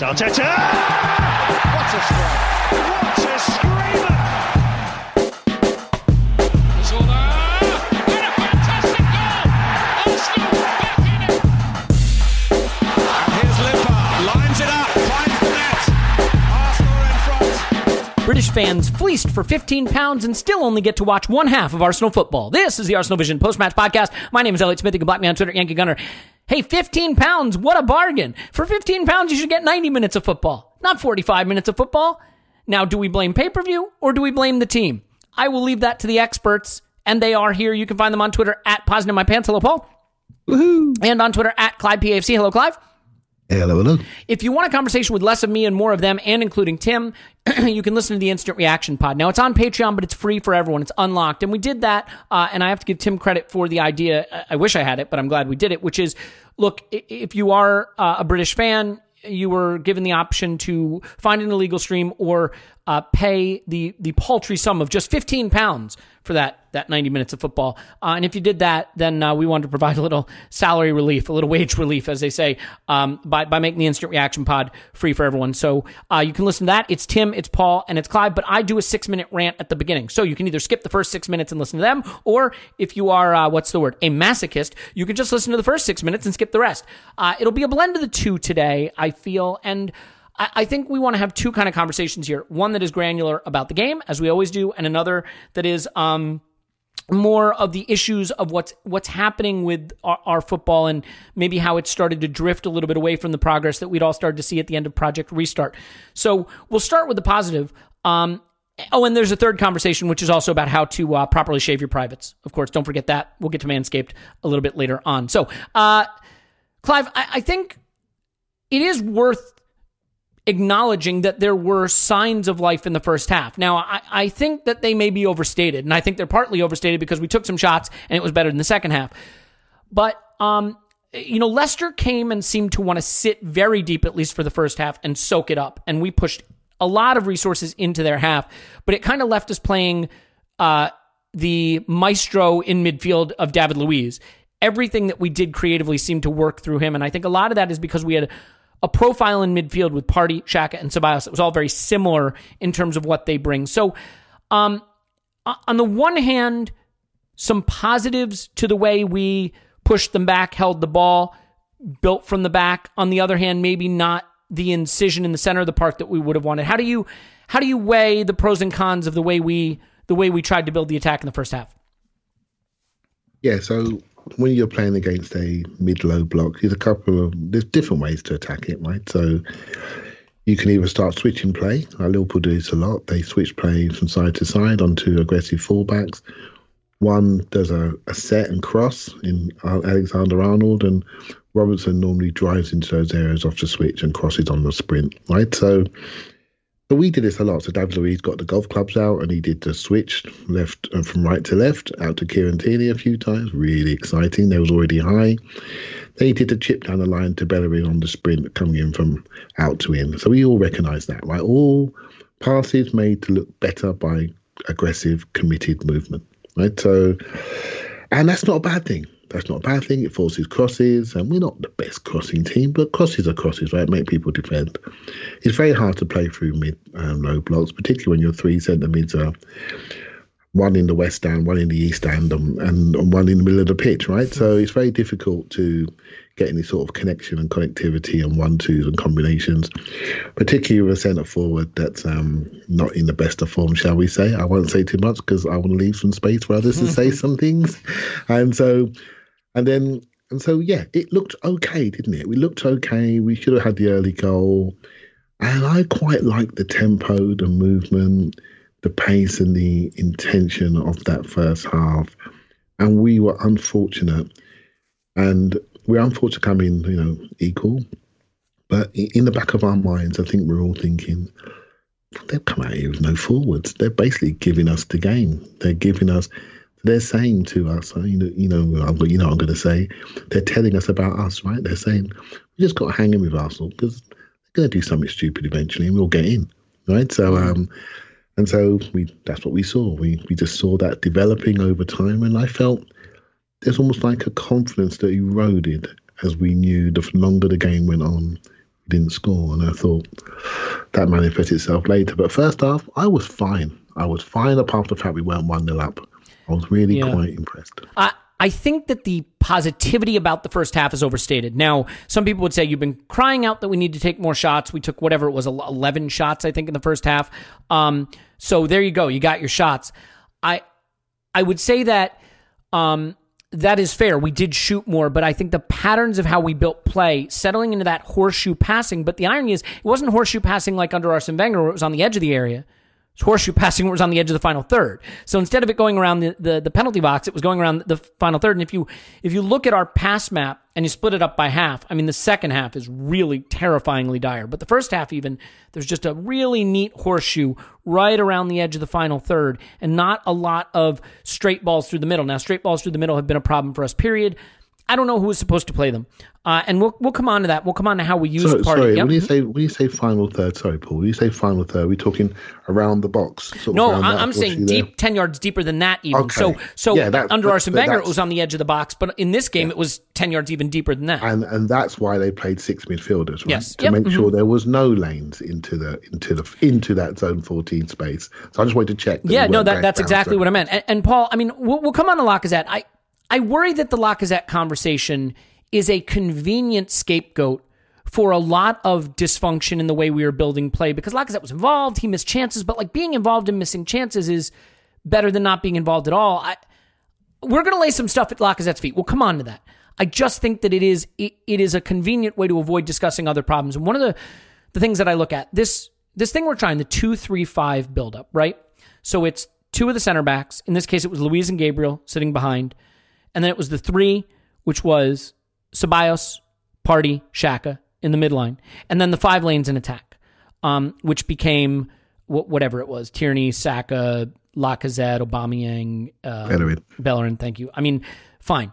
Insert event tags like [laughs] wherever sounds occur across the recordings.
Arteta! What a strike! What a screamer! British fans fleeced for 15 pounds and still only get to watch one half of Arsenal football. This is the Arsenal Vision post-match podcast. My name is Elliot Smith. You can block me on Twitter, Yankee Gunner. Hey, 15 pounds, what a bargain. For 15 pounds, you should get 90 minutes of football, not 45 minutes of football. Now, do we blame pay-per-view or do we blame the team? I will leave that to the experts, and they are here. You can find them on Twitter at Posing in My Pants. Hello, Paul. Woohoo. And on Twitter at Clyde PAFC. Hello, Clive. Hello, hello. If you want a conversation with less of me and more of them, and including Tim, [clears throat] you can listen to the Instant Reaction Pod. Now, it's on Patreon, but it's free for everyone. It's unlocked. And we did that, uh, and I have to give Tim credit for the idea. I- wish I had it, but I'm glad we did it, which is look, if you are uh, a British fan, you were given the option to find an illegal stream or uh, pay the the paltry sum of just 15 pounds for that that 90 minutes of football. Uh, and if you did that, then uh, we wanted to provide a little salary relief, a little wage relief, as they say, um, by by making the instant reaction pod free for everyone. So uh, you can listen to that. It's Tim, it's Paul, and it's Clive. But I do a six minute rant at the beginning, so you can either skip the first six minutes and listen to them, or if you are uh, what's the word, a masochist, you can just listen to the first six minutes and skip the rest. Uh, it'll be a blend of the two today, I feel, and. I I think we want to have two kind of conversations here. One that is granular about the game, as we always do, and another that is um, more of the issues of what's what's happening with our, our football and maybe how it started to drift a little bit away from the progress that we'd all started to see at the end of Project Restart. So we'll start with the positive. Um, oh, and there's a third conversation, which is also about how to uh, properly shave your privates. Of course, don't forget that. We'll get to Manscaped a little bit later on. So, uh, Clive, I, I think it is worth acknowledging that there were signs of life in the first half. Now, I, I think that they may be overstated, and I think they're partly overstated because we took some shots and it was better than the second half. But, um, you know, Leicester came and seemed to want to sit very deep, at least for the first half, and soak it up. And we pushed a lot of resources into their half, but it kind of left us playing uh, the maestro in midfield of David Luiz. Everything that we did creatively seemed to work through him. And I think a lot of that is because we had a profile in midfield with Partey, Xhaka, and Ceballos It was all very similar in terms of what they bring. So, um, on the one hand, some positives to the way we pushed them back, held the ball, built from the back. On the other hand, maybe not the incision in the center of the park that we would have wanted. How do you how do you weigh the pros and cons of the way we the way we tried to build the attack in the first half? Yeah, so when you're playing against a mid-low block, there's a couple of there's different ways to attack it, right? So you can either start switching play. Like Liverpool do this a lot. They switch play from side to side onto aggressive fullbacks. One does a, a set and cross in Alexander Arnold, and Robertson normally drives into those areas off the switch and crosses on the sprint, right? So, but we did this a lot. So David Luiz got the golf clubs out and he did the switch left uh, from right to left out to Kieran Tierney a few times. Really exciting. They was already high. Then he did the chip down the line to Bellerin on the sprint coming in from out to in. So we all recognise that, right? All passes made to look better by aggressive, committed movement, right? So, and that's not a bad thing. That's not a bad thing. It forces crosses, and we're not the best crossing team, but crosses are crosses, right? Make people defend. It's very hard to play through mid um, low blocks, particularly when your three centre mids are one in the west end, one in the east end, and, and one in the middle of the pitch, right? So it's very difficult to get any sort of connection and connectivity and one twos and combinations, particularly with a centre forward that's um, not in the best of form, shall we say? I won't say too much because I want to leave some space for others to say [laughs] some things, and so, and then. And so, yeah, it looked okay, didn't it? We looked okay. We should have had the early goal. And I quite liked the tempo, the movement the pace and the intention of that first half. And we were unfortunate. And we're unfortunate coming, you know, equal. But in the back of our minds, I think we're all thinking, they've come out here with no forwards. They're basically giving us the game. They're giving us, they're saying to us, you know, you know, you know, I'm going to say, they're telling us about us, right? They're saying we just got to hang in with Arsenal because they're going to do something stupid eventually, and we'll get in, right? So, um, and so we that's what we saw. We we just saw that developing over time, and I felt there's almost like a confidence that eroded as we knew the longer the game went on, we didn't score. And I thought that manifested itself later. But first half, I was fine. I was fine apart from the fact we weren't 1 0 up. I was really Yeah. quite impressed. I I think that the positivity about the first half is overstated. Now, some people would say you've been crying out that we need to take more shots. We took whatever it was, eleven shots, I think, in the first half. Um, so there you go, you got your shots. I I would say that um, that is fair. We did shoot more, but I think the patterns of how we built play, settling into that horseshoe passing. But the irony is, it wasn't horseshoe passing like under Arsene Wenger, it was on the edge of the area. Horseshoe passing was on the edge of the final third. So instead of it going around the, the, the penalty box, it was going around the final third. And if you if you look at our pass map and you split it up by half, I mean the second half is really terrifyingly dire. But the first half even, there's just a really neat horseshoe right around the edge of the final third, and not a lot of straight balls through the middle. Now straight balls through the middle have been a problem for us. Period. I don't know who was supposed to play them, uh, and we'll we'll come on to that. We'll come on to how we use So, part sorry, it. when you say when you say final third, sorry, Paul. When you say final third, we're talking around the box. Sort No, I- I'm saying horseshoe there? ten yards deeper than that. Even Okay. so, so Yeah, that- under Arsene Wenger, it was on the edge of the box, but in this game, it was ten yards even deeper than that. and and that's why they played six midfielders, right? Yes. To Yep. make Mhm. sure there was no lanes into the into the into that zone 14 space. So I just wanted to check. That yeah, no, that that's exactly what I meant. And, and Paul, I mean, we'll, we'll come on to Lacazette. I I worry that the Lacazette conversation is a convenient scapegoat for a lot of dysfunction in the way we were building play because Lacazette was involved, he missed chances, but like being involved in missing chances is better than not being involved at all. I we're going to lay some stuff at Lacazette's feet. We'll come on to that. I just think that it is it, it is a convenient way to avoid discussing other problems. And one of the the things that I look at this this thing we're trying the two three five buildup, right? So it's two of the center backs. In this case, it was Luiz and Gabriel sitting behind, and then it was the three, which was Ceballos, Partey, Xhaka in the midline, and then the five lanes in attack, um, which became wh- whatever it was: Tierney, Saka, Lacazette, Aubameyang, uh, Bellerin. Bellerin. Thank you. I mean, fine.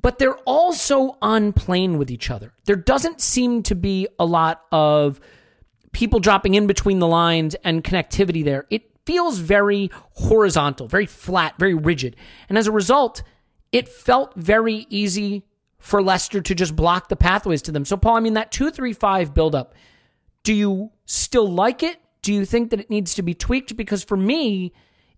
But they're all so unplane with each other. There doesn't seem to be a lot of people dropping in between the lines and connectivity there. It feels very horizontal, very flat, very rigid. And as a result, it felt very easy for Leicester to just block the pathways to them. So, Paul, I mean, that 2 3 5 buildup, do you still like it? Do you think that it needs to be tweaked? Because for me,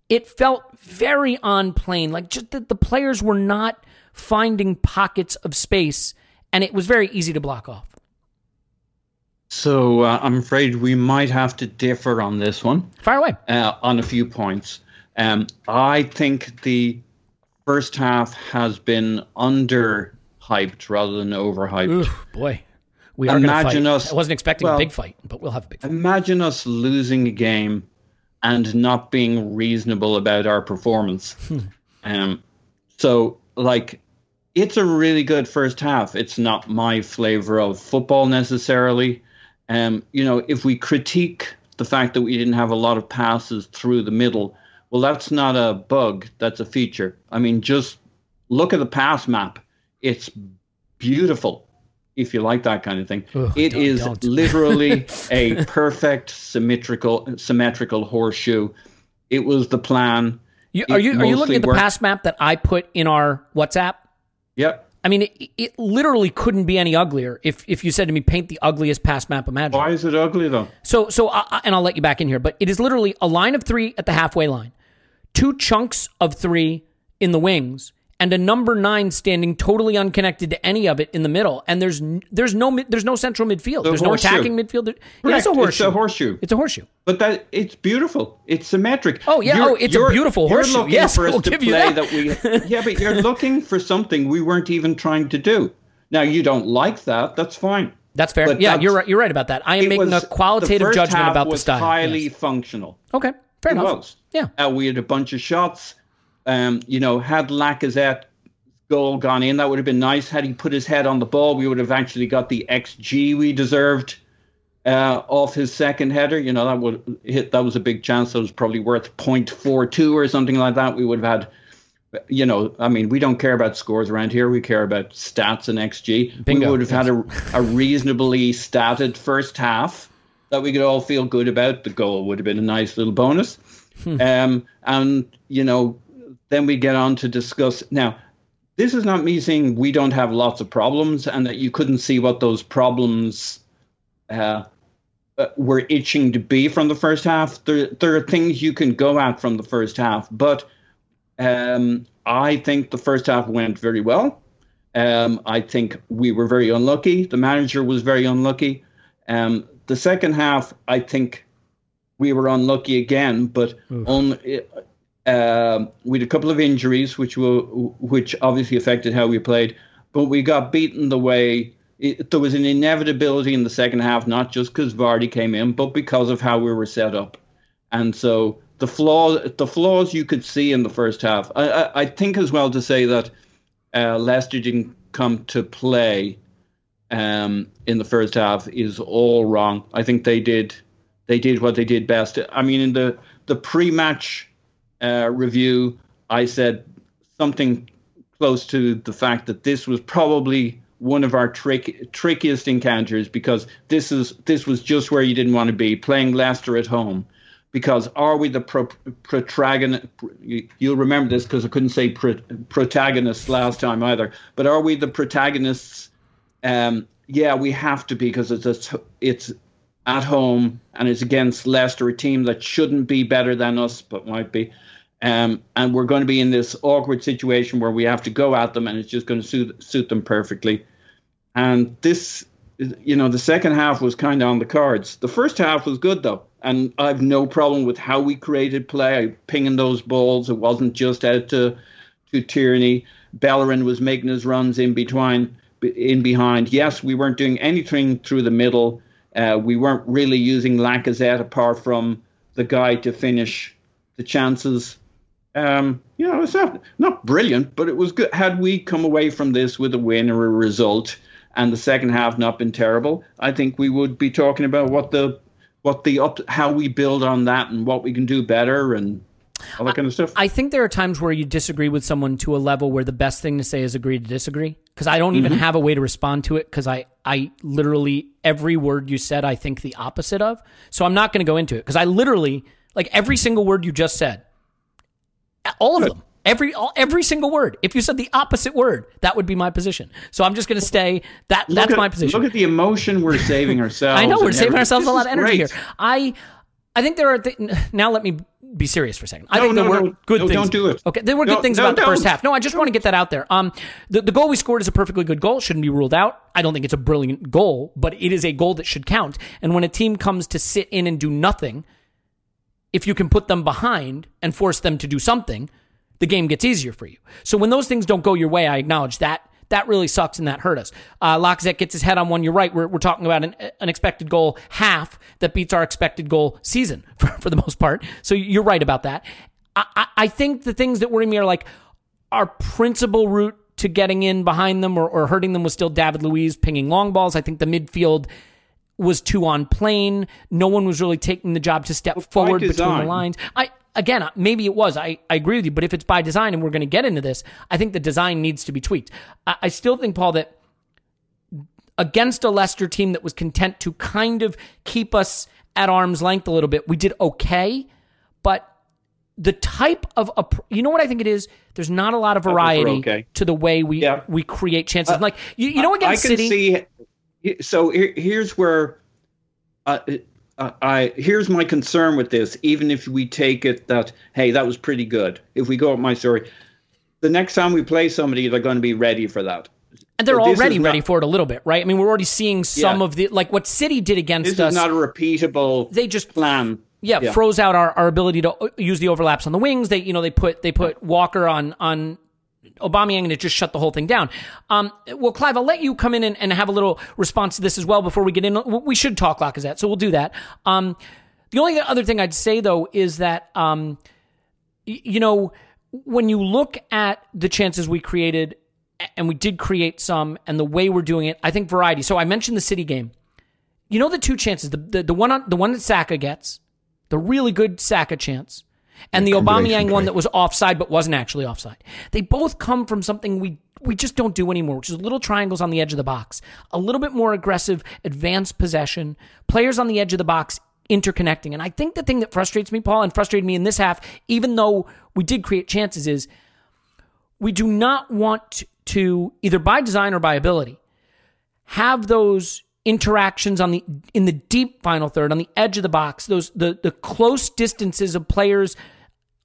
it felt very on plane. Like just that the players were not finding pockets of space, and it was very easy to block off. So uh, I'm afraid we might have to differ on this one Fire away. uh, on a few points. Um, I think the first half has been under hyped rather than overhyped. Ooh, boy. We are going to fight. Imagine us- I wasn't expecting a big fight, but we'll have a big fight. Imagine us losing a game and not being reasonable about our performance. [laughs] um, so, like, it's a really good first half. It's not my flavor of football necessarily. Um, you know, if we critique the fact that we didn't have a lot of passes through the middle, well, that's not a bug. That's a feature. I mean, just look at the pass map. It's beautiful. If you like that kind of thing, Ugh, it don't- is don't. literally [laughs] a perfect symmetrical symmetrical horseshoe. It was the plan. You, are you are you looking at the worked. pass map that I put in our WhatsApp? Yep. I mean, it, it literally couldn't be any uglier. If if you said to me, paint the ugliest pass map imaginable. Why is it ugly though? So, so, I, I- and I'll let you back in here, but it is literally a line of three at the halfway line, two chunks of three in the wings, and a number nine standing totally unconnected to any of it in the middle. And there's there's no there's no central midfield. The there's no attacking midfield. Yeah, it's a horseshoe. It's a horseshoe. It's a horseshoe. But that it's beautiful. It's symmetric. Oh, yeah. You're- Oh, it's a beautiful horseshoe. Yes, for us I'll to give you play that. we. [laughs] Yeah, but you're looking for something we weren't even trying to do. Now you don't like that. That's fine. That's fair. But yeah, that's- you're right. You're right about that. I am making was- a qualitative judgment about the style. Highly Yes. functional. Okay, fair It enough. was. Yeah. Uh, we had a bunch of shots. Um, you know, had Lacazette goal gone in, that would have been nice. Had he put his head on the ball, we would have actually got the XG we deserved uh, off his second header. You know, that would hit. That was a big chance. That was probably worth 0.42 or something like that. We would have had. You know, I mean, we don't care about scores around here. We care about stats and XG. Bingo, we would have had a, a reasonably statted first half that we could all feel good about. The goal would have been a nice little bonus. Um, and, you know, then we get on to discuss. Now, this is not me saying we don't have lots of problems and that you couldn't see what those problems uh, uh, were itching to be from the first half. There, there are things you can go at from the first half, but um, I think the first half went very well. Um, I think we were very unlucky. The manager was very unlucky. Um, the second half, I think we were unlucky again, but only uh, we had a couple of injuries, which will, which obviously affected how we played. But we got beaten the way it, there was an inevitability in the second half, not just because Vardy came in, but because of how we were set up. And so the flaws, the flaws you could see in the first half. I, I, I think as well to say that uh, Leicester didn't come to play um, in the first half is all wrong. I think they did they did what they did best. I mean, in the the pre-match uh, review, I said something close to the fact that this was probably one of our trick, trickiest encounters because this is this was just where you didn't want to be playing Leicester at home. Because are we the pro, protagonist? You'll remember this because I couldn't say pro, protagonists last time either. But are we the protagonists? Um, yeah, we have to because it's a, it's at home and it's against Leicester, a team that shouldn't be better than us, but might be. Um, and we're going to be in this awkward situation where we have to go at them, and it's just going to suit suit them perfectly. And this, you know, the second half was kind of on the cards. The first half was good though, and I've no problem with how we created play. I pinging those balls. It wasn't just out to to Tierney. Bellerin was making his runs in between, in behind. Yes, we weren't doing anything through the middle. Uh, we weren't really using Lacazette apart from the guy to finish the chances. Um, you know, it's not not brilliant, but it was good. Had we come away from this with a win or a result, and the second half not been terrible, I think we would be talking about what the what the up how we build on that and what we can do better and all that kind of stuff. I think there are times where you disagree with someone to a level where the best thing to say is agree to disagree. Because I don't even mm-hmm. have a way to respond to it because I, I literally, every word you said, I think the opposite of. So I'm not going to go into it because I literally, like every single word you just said, all of them, every, all, every single word. If you said the opposite word, that would be my position. So I'm just going to stay, that that's at- my position. Look at the emotion we're saving ourselves. [laughs] I know we're saving everything. ourselves a lot of energy great. here. I I think there are th- now. Let me be serious for a second. I No, think there no, were no. good things. don't do it. Okay, there were good things about the first half. No, I just want to get that out there. Um, the the goal we scored is a perfectly good goal. Shouldn't be ruled out. I don't think it's a brilliant goal, but it is a goal that should count. And when a team comes to sit in and do nothing, if you can put them behind and force them to do something, the game gets easier for you. So when those things don't go your way, I acknowledge that That really sucks and that hurt us. Uh, Lacazette gets his head on one. You're right. We're, we're talking about an, an expected goal half that beats our expected goal season [laughs] for, for the most part. So you're right about that. I, I, I think the things that worry me are like our principal route to getting in behind them or, or hurting them was still David Luiz pinging long balls. I think the midfield was too on plane. No one was really taking the job to step forward between the lines. I again, maybe it was. I, I agree with you, but if it's by design and we're going to get into this, I think the design needs to be tweaked. I, I still think, Paul, that against a Leicester team that was content to kind of keep us at arm's length a little bit, we did okay, but the type of a, you know what I think it is. There's not a lot of variety okay. to the way we Yeah. we create chances. like you, you know, I can City, see. So here, here's where, uh, uh, I here's my concern with this. Even if we take it that hey, that was pretty good. If we go up my story, the next time we play somebody, they're going to be ready for that. and they're this is already not- ready for it a little bit, right? I mean, we're already seeing some Yeah. of the like what City did against This us. is not a repeatable. They just- plan. yeah, Yeah. froze out our, our ability to uh, use the overlaps on the wings. They, you know, they put they put Walker on on Aubameyang and it just shut the whole thing down. Um, well, Clive, I'll let you come in and, and have a little response to this as well before we get in. We should talk Lacazette, so we'll do that. Um, the only other thing I'd say though is that um, y- you know when you look at the chances we created, and we did create some, and the way we're doing it, I think variety. So I mentioned the City game. You know the two chances, the the, the one on, the one that Saka gets, the really good Saka chance, and the Aubameyang one that was offside but wasn't actually offside. They both come from something we we just don't do anymore, which is little triangles on the edge of the box, a little bit more aggressive, advanced possession, players on the edge of the box interconnecting. And I think the thing that frustrates me, Paul, and frustrated me in this half, even though we did create chances, is we do not want to either by design or by ability have those interactions on the in the deep final third on the edge of the box those the the close distances of players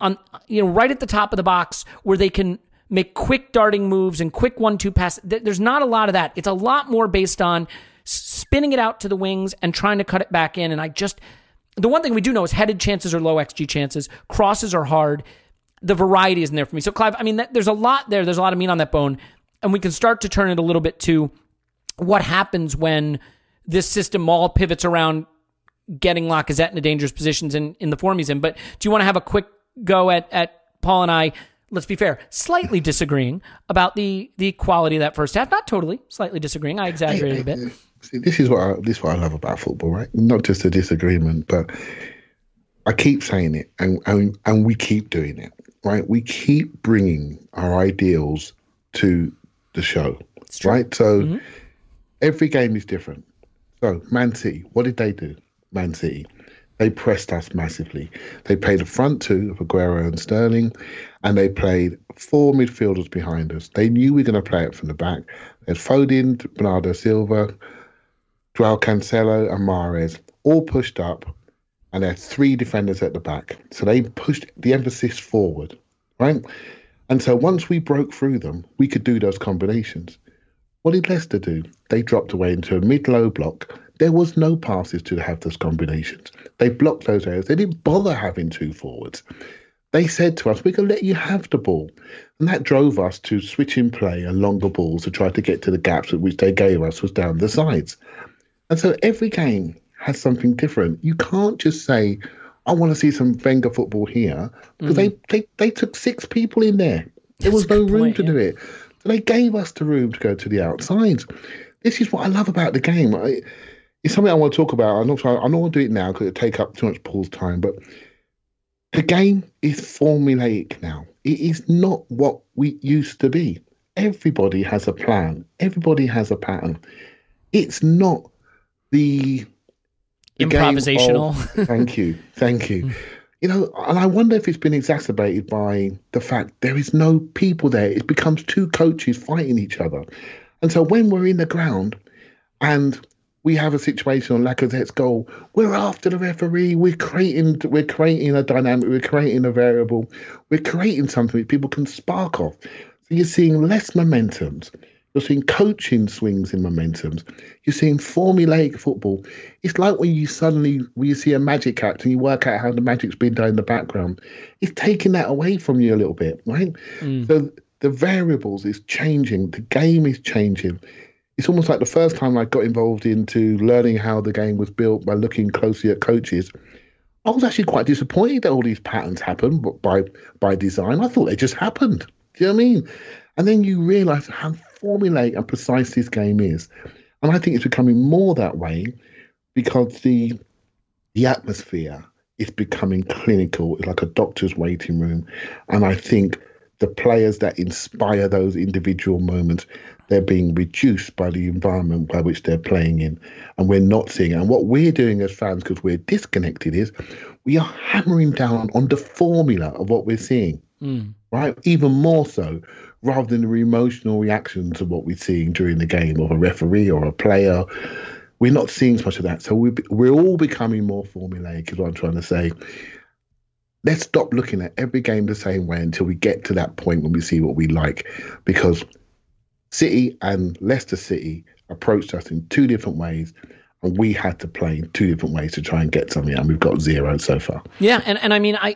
on you know right at the top of the box where they can make quick darting moves and quick one two pass there's not a lot of that. It's a lot more based on spinning it out to the wings and trying to cut it back in. And i just the one thing we do know is headed chances are low xg chances. Crosses are hard. The variety isn't there for me. So clive i mean that, there's a lot there. There's a lot of meat on that bone. And we can start to turn it a little bit to what happens when this system all pivots around getting Lacazette into dangerous positions in, in the form he's in. But do you want to have a quick go at, at Paul and I? Let's be fair, slightly disagreeing about the the quality of that first half. Not totally, slightly disagreeing. I exaggerated a bit. See, this is what I, this is what I love about football, right? Not just a disagreement, but I keep saying it, and and and we keep doing it, right? We keep bringing our ideals to the show, right? So mm-hmm. Every game is different. So Man City, what did they do? Man City, they pressed us massively. They played a front two of Aguero and Sterling, and they played four midfielders behind us. They knew we were going to play it from the back. There's Foden, Bernardo Silva, Joao Cancelo, and Mahrez all pushed up, and there are three defenders at the back. So they pushed the emphasis forward, right? And so once we broke through them, we could do those combinations. What did Leicester do? They dropped away into a mid-low block. There was no passes to have those combinations. They blocked those areas. They didn't bother having two forwards. They said to us, "We're going to let you have the ball," and that drove us to switch in play and longer balls to try to get to the gaps which they gave us was down the sides. And so every game has something different. You can't just say, "I want to see some Wenger football here," because they, they they took six people in there. There was Mm-hmm. No room point, to yeah. do it. So they gave us the room to go to the outside. This is what I love about the game. I, it's something I want to talk about. I'm not trying, I don't want to do it now because it would take up too much Paul's time. But the game is formulaic now. It is not what we used to be. Everybody has a plan. Everybody has a pattern. It's not the, the game of- Improvisational. [laughs] thank you, thank you. [laughs] You know, and I wonder if it's been exacerbated by the fact there is no people there. It becomes two coaches fighting each other. And so when we're in the ground and we have a situation on Lacazette's goal, we're after the referee. We're creating, we're creating a dynamic. We're creating a variable. We're creating something that people can spark off. So you're seeing less momentums. You're seeing coaching swings in momentums. You're seeing formulaic football. It's like when you suddenly when you see a magic act and you work out how the magic's been done in the background. It's taking that away from you a little bit, right? Mm. So the variables is changing. The game is changing. It's almost like the first time I got involved into learning how the game was built by looking closely at coaches. I was actually quite disappointed that all these patterns happened by by design. I thought they just happened. Do you know what I mean? And then you realise how formulaic and precise this game is. And I think it's becoming more that way because the the atmosphere is becoming clinical, it's like a doctor's waiting room. And I think the players that inspire those individual moments, they're being reduced by the environment by which they're playing in. And we're not seeing it. And what we're doing as fans, because we're disconnected, is we are hammering down on the formula of what we're seeing. Mm. Right? Even more so, rather than the emotional reaction to what we're seeing during the game of a referee or a player we're not seeing as much of that. So we're, we're all becoming more formulaic, is what I'm trying to say. Let's stop looking at every game the same way until we get to that point when we see what we like. Because City and Leicester City approached us in two different ways, and we had to play in two different ways to try and get something, and we've got zero so far. Yeah, and, and I mean, I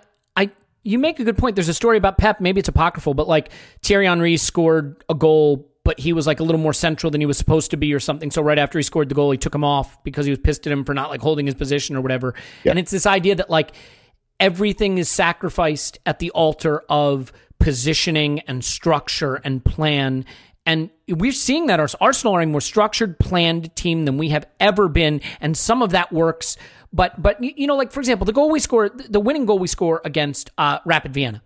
you make a good point. There's a story about Pep, maybe it's apocryphal, but like Thierry Henry scored a goal but he was like a little more central than he was supposed to be or something. So right after he scored the goal, he took him off because he was pissed at him for not like holding his position or whatever. Yeah. And it's this idea that like everything is sacrificed at the altar of positioning and structure and plan. And we're seeing that our Arsenal are a more structured, planned team than we have ever been, and some of that works. But but you know, like for example, the goal we score, the winning goal we score against uh, Rapid Vienna,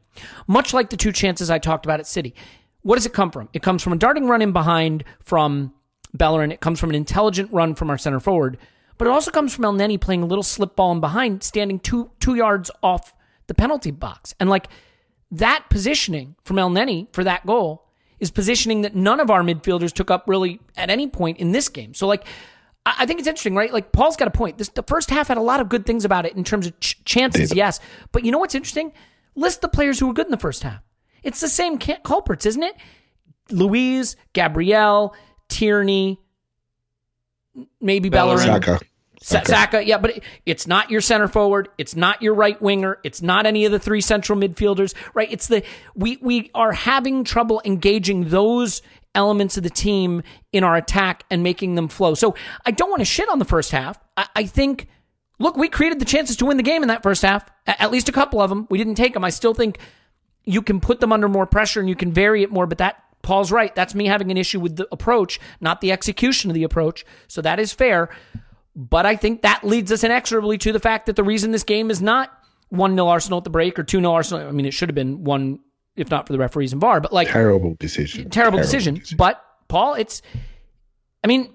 much like the two chances I talked about at City, what does it come from? It comes from a darting run in behind from Bellerin. It comes from an intelligent run from our center forward. But it also comes from El Elneny playing a little slip ball in behind, standing two two yards off the penalty box. And like that positioning from El Elneny for that goal is positioning that none of our midfielders took up really at any point in this game. So like I think it's interesting, right? Like Paul's got a point. This the first half had a lot of good things about it in terms of ch- chances, yes. But you know what's interesting? List the players who were good in the first half. It's the same culprits, isn't it? Luiz, Gabriel, Tierney, maybe Bellerin. Saka. Saka. Saka, yeah, but it's not your center forward. It's not your right winger. It's not any of the three central midfielders, right? It's the we we are having trouble engaging those elements of the team in our attack and making them flow. So I don't want to shit on the first half. I, I think, look, we created the chances to win the game in that first half. At least a couple of them. We didn't take them. I still think you can put them under more pressure and you can vary it more, but that Paul's right. That's me having an issue with the approach, not the execution of the approach. So that is fair. But I think that leads us inexorably to the fact that the reason this game is not 1 0 Arsenal at the break or 2 0 Arsenal. I mean, it should have been 1, if not for the referees and VAR, but like. Terrible decision. Terrible, terrible decision. decision. But, Paul, it's. I mean,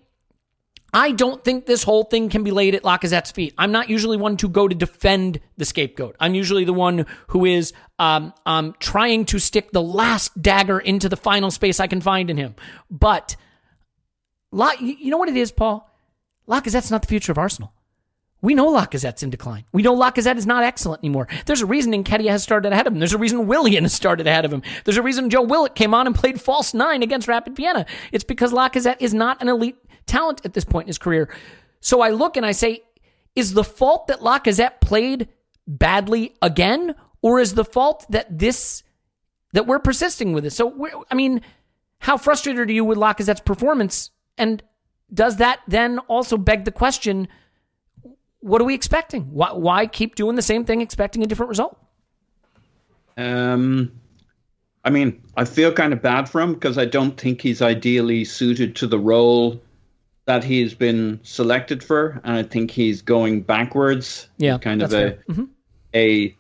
I don't think this whole thing can be laid at Lacazette's feet. I'm not usually one to go to defend the scapegoat. I'm usually the one who is um, um, trying to stick the last dagger into the final space I can find in him. But La- you know what it is, Paul? Lacazette's not the future of Arsenal. We know Lacazette's in decline. We know Lacazette is not excellent anymore. There's a reason Nketiah has started ahead of him. There's a reason Willian has started ahead of him. There's a reason Joe Willock came on and played false nine against Rapid Vienna. It's because Lacazette is not an elite talent at this point in his career. So I look and I say, is the fault that Lacazette played badly again, or is the fault that this that we're persisting with this? So I mean, how frustrated are you with Lacazette's performance? And does that then also beg the question? What are we expecting? Why, why keep doing the same thing, expecting a different result? Um, I mean, I feel kind of bad for him because I don't think he's ideally suited to the role that he's been selected for, and I think he's going backwards. Yeah, kind of a mm-hmm. a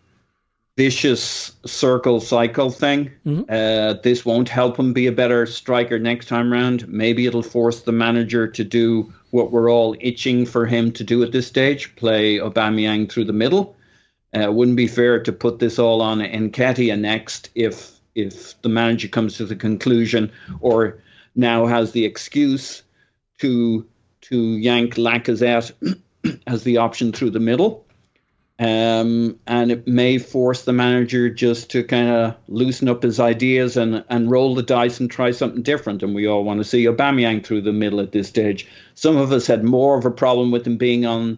vicious circle cycle thing. Mm-hmm. Uh, this won't help him be a better striker next time round. Maybe it'll force the manager to do what we're all itching for him to do at this stage: play Aubameyang through the middle. Uh, wouldn't be fair to put this all on Nketiah next if if the manager comes to the conclusion or now has the excuse to to yank Lacazette [clears throat] as the option through the middle. Um, and it may force the manager just to kind of loosen up his ideas and, and roll the dice and try something different. And we all want to see Aubameyang through the middle at this stage. Some of us had more of a problem with him being on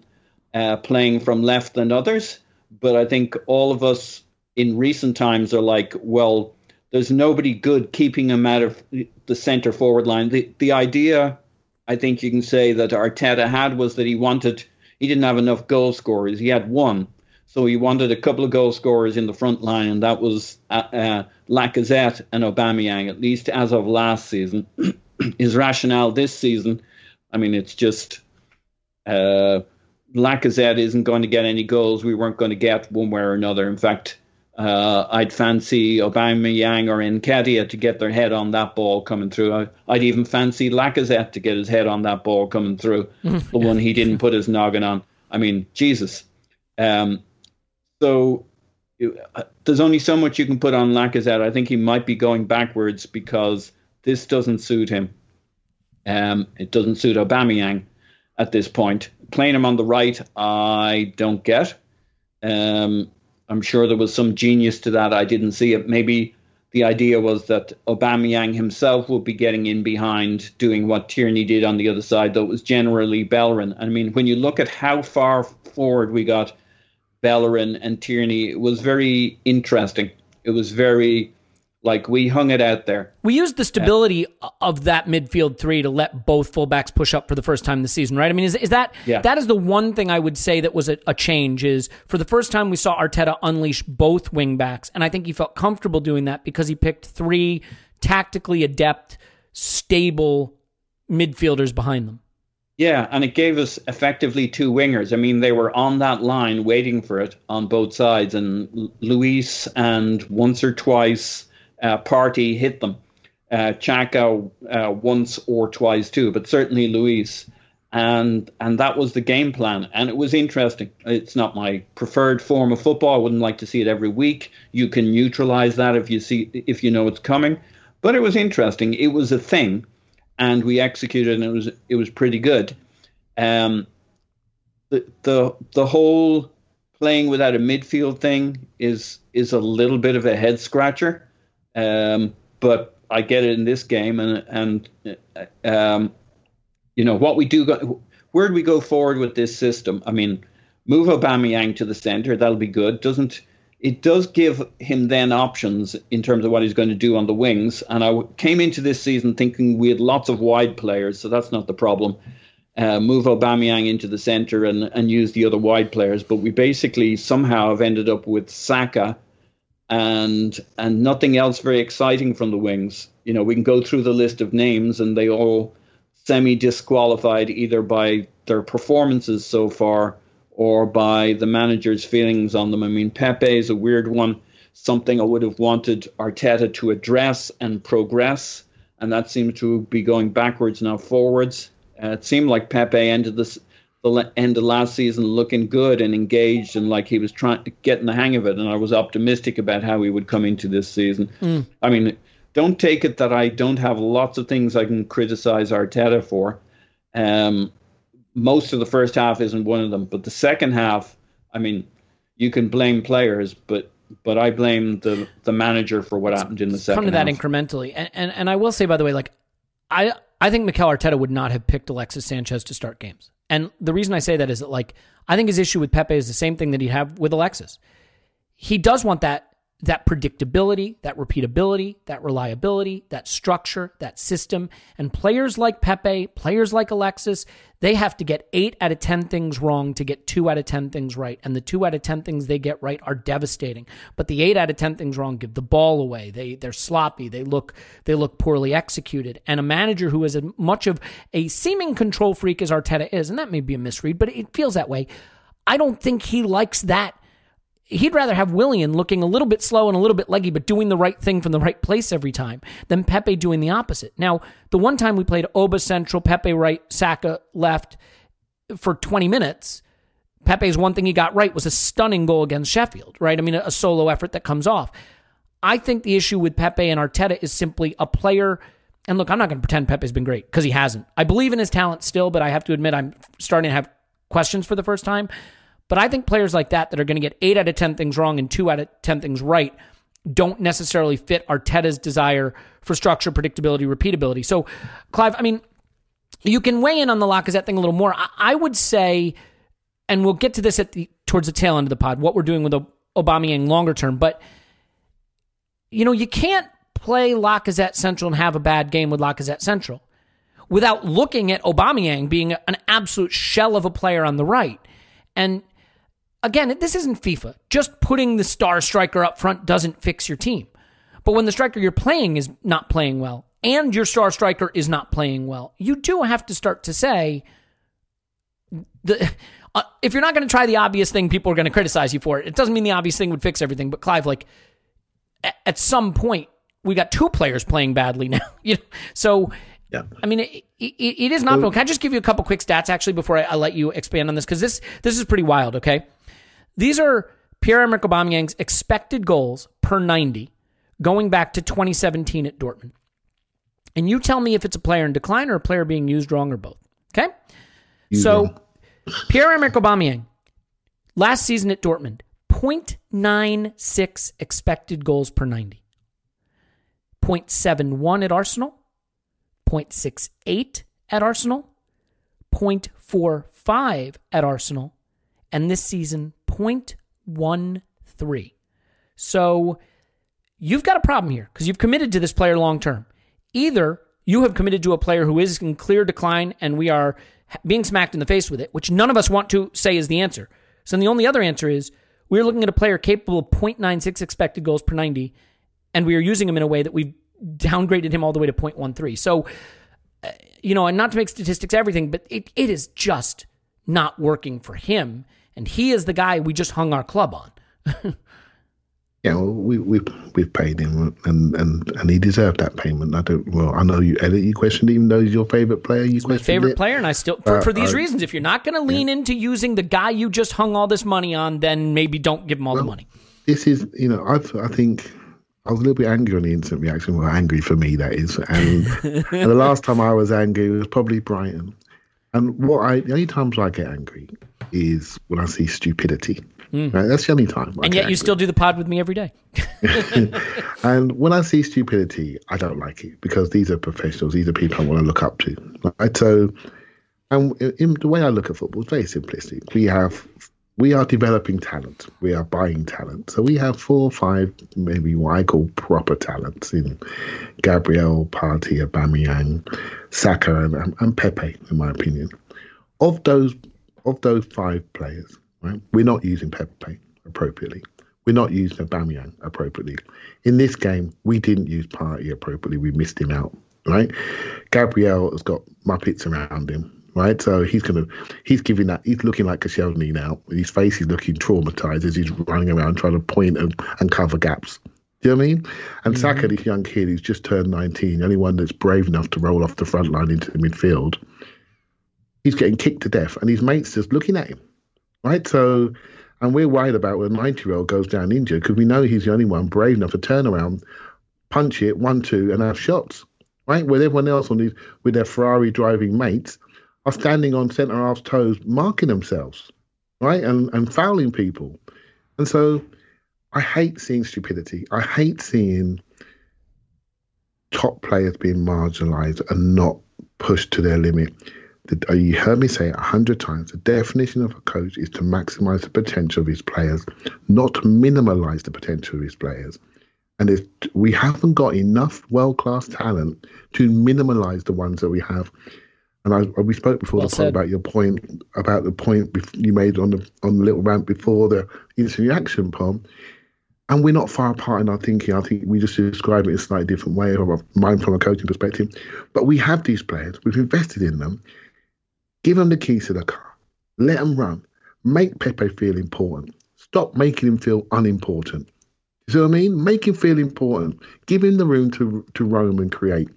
uh, playing from left than others, but I think all of us in recent times are like, well, there's nobody good keeping him out of the center forward line. The the idea, I think you can say that Arteta had was that he wanted he didn't have enough goal scorers. He had one, so he wanted a couple of goal scorers in the front line, and that was uh, uh, Lacazette and Aubameyang, at least as of last season. [clears throat] His rationale this season, I mean, it's just. Uh, Lacazette isn't going to get any goals. We weren't going to get one way or another. In fact, uh, I'd fancy Aubameyang or Nketiah to get their head on that ball coming through. I, would even fancy Lacazette to get his head on that ball coming through, [laughs] the one he didn't put his noggin on. I mean, Jesus. Um, so uh, there's only so much you can put on Lacazette. I think he might be going backwards because this doesn't suit him. Um, it doesn't suit Aubameyang at this point. Playing him on the right, I don't get. Um, I'm sure there was some genius to that. I didn't see it. Maybe the idea was that Aubameyang himself would be getting in behind, doing what Tierney did on the other side, though it was generally Bellerin. I mean, when you look at how far forward we got Bellerin and Tierney, it was very interesting. It was very like we hung it out there. We used the stability yeah. of that midfield three to let both fullbacks push up for the first time this season, right? I mean, is, is that yeah. that is the one thing I would say that was a, a, change is for the first time we saw Arteta unleash both wingbacks, and I think he felt comfortable doing that because he picked three tactically adept, stable midfielders behind them. Yeah, and it gave us effectively two wingers. I mean, they were on that line waiting for it on both sides, and Luiz and once or twice uh, Partey hit them. Uh, Xhaka uh, once or twice too, but certainly Luiz. And and that was the game plan, and it was interesting. It's not my preferred form of football. I wouldn't like to see it every week. You can neutralize that if you see if you know it's coming, but it was interesting. It was a thing, and we executed, and it was it was pretty good. Um, the the the whole playing without a midfield thing is is a little bit of a head scratcher. Um, but I get it in this game, and and um, you know what we do. Where do we go forward with this system? I mean, move Aubameyang to the center. That'll be good. Doesn't it does give him then options in terms of what he's going to do on the wings. And I came into this season thinking we had lots of wide players, so that's not the problem. Uh, move Aubameyang into the centre and, and use the other wide players, but we basically somehow have ended up with Saka and and nothing else very exciting from the wings. You know, we can go through the list of names, and they all semi disqualified either by their performances so far or by the manager's feelings on them. I mean, Pepe is a weird one, something I would have wanted Arteta to address and progress, and that seems to be going backwards, now forwards. Uh, it seemed like Pepe ended this the end of last season looking good and engaged and like he was trying to get in the hang of it. And I was optimistic about how he would come into this season. Mm. I mean, don't take it that I don't have lots of things I can criticize Arteta for. Um, most of the first half isn't one of them, but the second half, I mean, you can blame players, but but I blame the the manager for what happened in the second. Come to that half. incrementally, and, and and I will say by the way, like I I think Mikel Arteta would not have picked Alexis Sanchez to start games. And the reason I say that is that, like, I think his issue with Pepe is the same thing that he'd have with Alexis. He does want that that predictability, that repeatability, that reliability, that structure, that system. And players like Pepe, players like Alexis, they have to get eight out of 10 things wrong to get two out of 10 things right. And the two out of 10 things they get right are devastating. But the eight out of 10 things wrong give the ball away. They, they're sloppy. They look, they look poorly executed. And a manager who is as much of a seeming control freak as Arteta is, and that may be a misread, but it feels that way. I don't think he likes that he'd rather have Willian looking a little bit slow and a little bit leggy, but doing the right thing from the right place every time than Pepe doing the opposite. Now, the one time we played Oba central, Pepe right, Saka left for 20 minutes, Pepe's one thing he got right was a stunning goal against Sheffield, right? I mean, a, solo effort that comes off. I think the issue with Pepe and Arteta is simply a player. And look, I'm not going to pretend Pepe's been great because he hasn't. I believe in his talent still, but I have to admit I'm starting to have questions for the first time. But I think players like that that are going to get eight out of 10 things wrong and two out of 10 things right don't necessarily fit Arteta's desire for structure, predictability, repeatability. So, Clive, I mean, you can weigh in on the Lacazette thing a little more. I, I would say, and we'll get to this at the towards the tail end of the pod, what we're doing with Aubameyang longer term, but you know, you can't play Lacazette Central and have a bad game with Lacazette Central without looking at Aubameyang being an absolute shell of a player on the right. And again, this isn't FIFA. Just putting the star striker up front doesn't fix your team. But when the striker you're playing is not playing well and your star striker is not playing well, you do have to start to say the uh, if you're not going to try the obvious thing, people are going to criticize you for it. It doesn't mean the obvious thing would fix everything. But Clive, like at some point, we got two players playing badly [laughs] now. you know? So, yeah. I mean, it, it, it is not. Can I just give you a couple quick stats actually before I, I let you expand on this because this this is pretty wild. Okay, these are Pierre Emerick Aubameyang's expected goals per ninety, going back to 2017 at Dortmund. And you tell me if it's a player in decline or a player being used wrong or both. Okay, you so. Know [laughs] Pierre Emerick Aubameyang, last season at Dortmund, 0.96 expected goals per 90. 0.71 at Arsenal, 0.68 at Arsenal, 0.45 at Arsenal, and this season 0.13. So you've got a problem here because you've committed to this player long term. Either you have committed to a player who is in clear decline and we are being smacked in the face with it, which none of us want to say is the answer. So the only other answer is we're looking at a player capable of 0.96 expected goals per 90, and we are using him in a way that we've downgraded him all the way to 0.13. So, uh, you know, and not to make statistics everything, but it, it is just not working for him. And he is the guy we just hung our club on. [laughs] yeah, well, we we we've paid him, and and and he deserved that payment. I don't. Well, I know you, Elliot. You questioned even though he's your favorite player. You he's my favorite it. player, and I still for, uh, for these uh, reasons. If you're not going to lean yeah. into using the guy you just hung all this money on, then maybe don't give him all well, the money. This is, you know, I I think I was a little bit angry on the instant reaction. Well, angry for me that is, and, [laughs] and the last time I was angry was probably Brighton. And what I the only times I get angry is when I see stupidity. Mm. Right? That's the only time. I and yet you still do the pod with me every day. [laughs] and when I see stupidity, I don't like it because these are professionals. These are people I want to look up to. Right? So, and in the way I look at football is very simplistic. We have we are developing talent. We are buying talent. So we have four or five, maybe what I call proper talents in Gabriel, Partey, Aubameyang, Saka, and, and Pepe, in my opinion. Of those, of those five players, Right? We're not using Pepe appropriately. We're not using Aubameyang appropriately. In this game, we didn't use Partey appropriately. We missed him out. Right? Gabriel has got Muppets around him. Right, so he's gonna, he's giving that, he's looking like Koscielny now. His face is looking traumatized as he's running around trying to point and, and cover gaps. Do you know what I mean? And mm-hmm. Saka, this young kid who's just turned 19, anyone that's brave enough to roll off the front line into the midfield, he's getting kicked to death, and his mates just looking at him right? So, and we're worried about when 90 year old goes down injured because we know he's the only one brave enough to turn around, punch it, one, two, and have shots, right? Where everyone else on these, with their Ferrari driving mates are standing on centre half's toes, marking themselves, right? And, and fouling people. And so I hate seeing stupidity. I hate seeing top players being marginalised and not pushed to their limit. Uh, you heard me say it a hundred times. The definition of a coach is to maximize the potential of his players, not minimize the potential of his players. And if we haven't got enough world class talent to minimize the ones that we have. And I, we spoke before well the point about your point about the point you made on the on the little rant before the instant reaction Pom. And we're not far apart in our thinking. I think we just describe it in a slightly different way, or mine from a coaching perspective. But we have these players. We've invested in them. Give them the keys to the car. Let them run. Make Pepe feel important. Stop making him feel unimportant. You see what I mean? Make him feel important. Give him the room to to roam and create.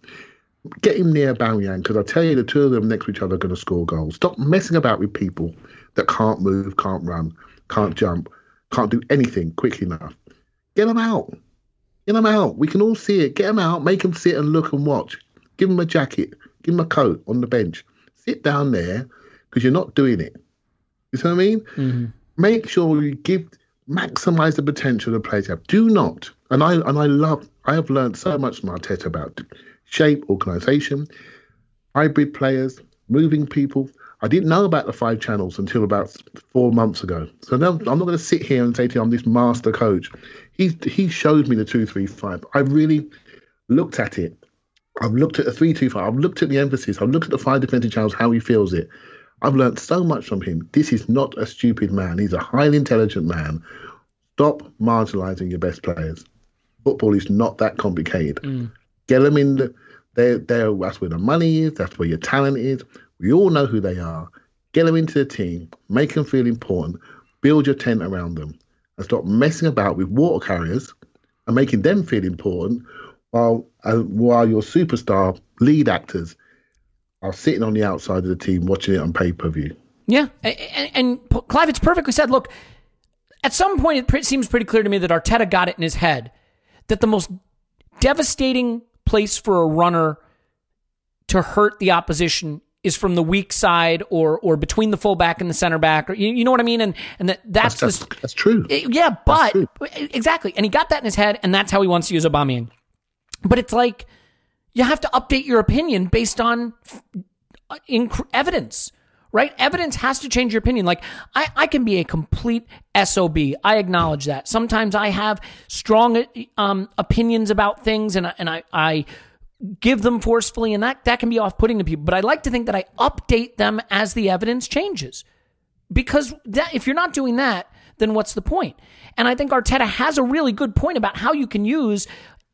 Get him near Aubameyang because I tell you, the two of them next to each other are going to score goals. Stop messing about with people that can't move, can't run, can't jump, can't do anything quick enough. Get them out. Get them out. We can all see it. Get them out. Make them sit and look and watch. Give them a jacket. Give them a coat on the bench sit down there because you're not doing it. You see what I mean? Mm-hmm. Make sure you give maximize the potential of the players have. Do not, and I and I love. I have learned so much from Arteta about shape, organisation, hybrid players, moving people. I didn't know about the five channels until about four months ago. So now I'm not going to sit here and say to you I'm this master coach. He he showed me the two three five. I really looked at it. I've looked at the three two five. I've looked at the emphasis. I've looked at the five defensive channels, how he feels it. I've learned so much from him. This is not a stupid man. He's a highly intelligent man. Stop marginalising your best players. Football is not that complicated. Mm. Get them in the. They're, they're, that's where the money is. That's where your talent is. We all know who they are. Get them into the team. Make them feel important. Build your tent around them. And stop messing about with water carriers and making them feel important while uh, while your superstar lead actors are sitting on the outside of the team watching it on pay per view. Yeah, and, and Clive, it's perfectly said. Look, at some point, it seems pretty clear to me that Arteta got it in his head that the most devastating place for a runner to hurt the opposition is from the weak side or or between the fullback and the center back or you, you know what I mean and and that that's That's, that's, that's true. yeah, but true. exactly, and he got that in his head, and that's how he wants to use Aubameyang. But it's like you have to update your opinion based on uh, inc- evidence, right? Evidence has to change your opinion. Like I, I can be a complete sob. I acknowledge that. Sometimes I have strong um, opinions about things, and I, and I, I give them forcefully, and that that can be off putting to people. But I like to think that I update them as the evidence changes because that, if you're not doing that, then what's the point? And I think Arteta has a really good point about how you can use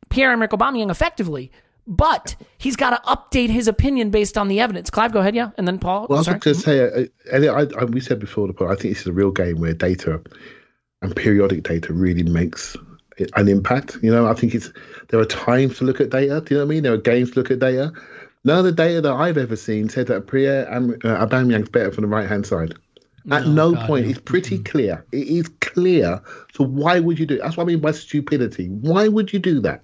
Pierre-Emerick Aubameyang effectively, but he's got to update his opinion based on the evidence. Clive, go ahead, yeah, and then Paul. Well, I was going to say, uh, Elliot, I, I, we said before the point, I think this is a real game where data and periodic data really makes an impact. You know, I think it's there are times to look at data. Do you know what I mean? There are games to look at data. None of the data that I've ever seen said that Pierre Am- uh, Aubameyang's better from the right hand side. At no point, it's pretty clear. It is clear. So why would you do? That's what I mean by stupidity. Why would you do that?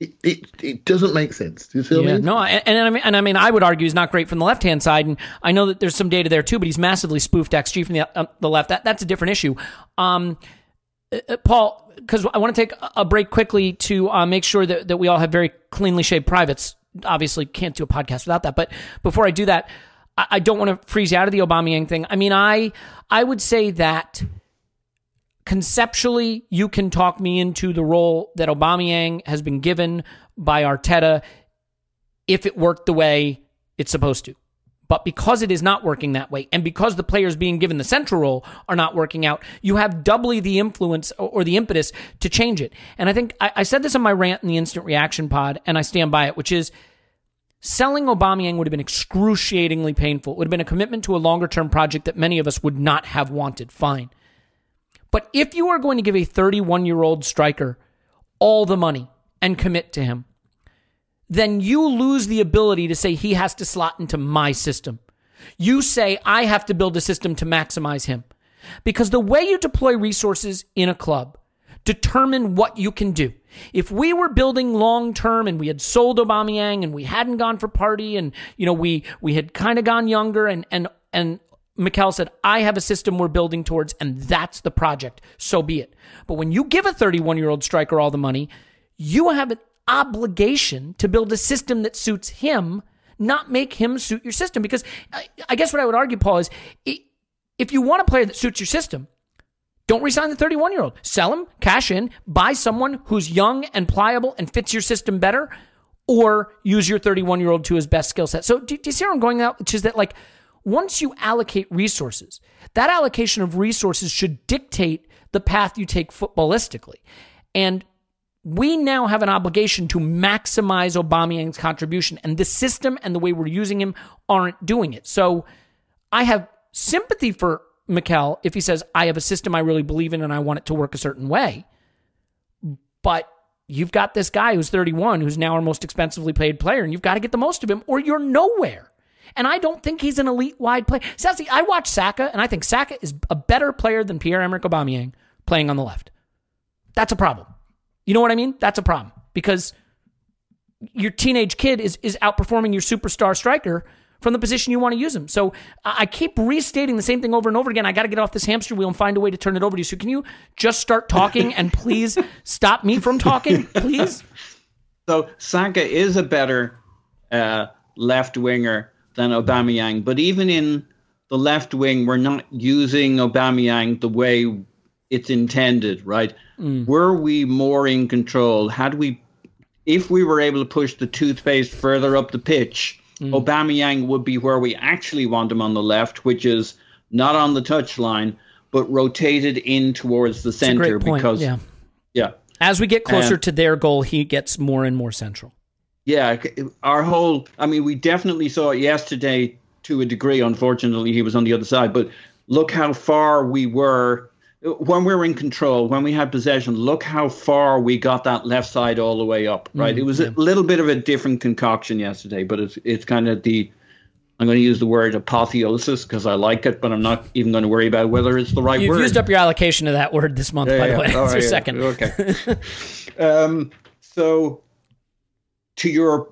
It it, it doesn't make sense. Do you see what I Yeah, mean? no, and, and I mean, and I mean, I would argue he's not great from the left hand side, and I know that there's some data there too, but he's massively spoofed XG from the uh, the left. That that's a different issue. Um, uh, uh, Paul, because I want to take a- break quickly to uh, make sure that, that we all have very cleanly shaved privates. Obviously, can't do a podcast without that. But before I do that, I, I don't want to freeze you out of the Aubameyang thing. I mean, I I would say that conceptually, you can talk me into the role that Aubameyang has been given by Arteta if it worked the way it's supposed to. But because it is not working that way, and because the players being given the central role are not working out, you have doubly the influence or the impetus to change it. And I think I, I said this in my rant in the instant reaction pod, and I stand by it, which is selling Aubameyang would have been excruciatingly painful. It would have been a commitment to a longer term project that many of us would not have wanted. Fine. But if you are going to give a 31 year old striker all the money and commit to him, then you lose the ability to say he has to slot into my system. You say, I have to build a system to maximize him. Because the way you deploy resources in a club determine what you can do. If we were building long term and we had sold Aubameyang and we hadn't gone for Partey and you know we we had kind of gone younger and and and Mikel said, I have a system we're building towards, and that's the project. So be it. But when you give a 31 year old striker all the money, you have an obligation to build a system that suits him, not make him suit your system. Because I, guess what I would argue, Paul, is if you want a player that suits your system, don't resign the 31 year old. Sell him, cash in, buy someone who's young and pliable and fits your system better, or use your 31 year old to his best skill set. So, do, do you see where I'm going out? Which is that, like, once you allocate resources, that allocation of resources should dictate the path you take footballistically. And we now have an obligation to maximize Aubameyang's contribution, and the system and the way we're using him aren't doing it. So I have sympathy for Mikel if he says, I have a system I really believe in and I want it to work a certain way. But you've got this guy who's 31, who's now our most expensively paid player, and you've got to get the most of him or you're nowhere. And I don't think he's an elite wide player. Sassy, I watch Saka, and I think Saka is a better player than Pierre Emerick Aubameyang playing on the left. That's a problem. You know what I mean? That's a problem because your teenage kid is is outperforming your superstar striker from the position you want to use him. So I keep restating the same thing over and over again. I got to get off this hamster wheel and find a way to turn it over to you. So can you just start talking and please [laughs] stop me from talking, please? So Saka is a better uh, left winger than Aubameyang, but even in the left wing, we're not using Aubameyang the way it's intended, right? Were we more in control? Had we, if we were able to push the toothpaste further up the pitch, mm. Aubameyang would be where we actually want him on the left, which is not on the touchline, but rotated in towards the center because yeah. yeah. As we get closer um, to their goal, he gets more and more central. Yeah, our whole I mean, we definitely saw it yesterday to a degree. Unfortunately, he was on the other side, but look how far we were when we were in control, when we had possession, look how far we got that left side all the way up. Right, mm, it was yeah. a little bit of a different concoction yesterday, but it's it's kind of the I'm going to use the word apotheosis because I like it, but I'm not even going to worry about whether it's the right You've word. You've used up your allocation of that word this month, yeah, by yeah. the way. [laughs] It's right, your second. Okay. [laughs] um, so, to your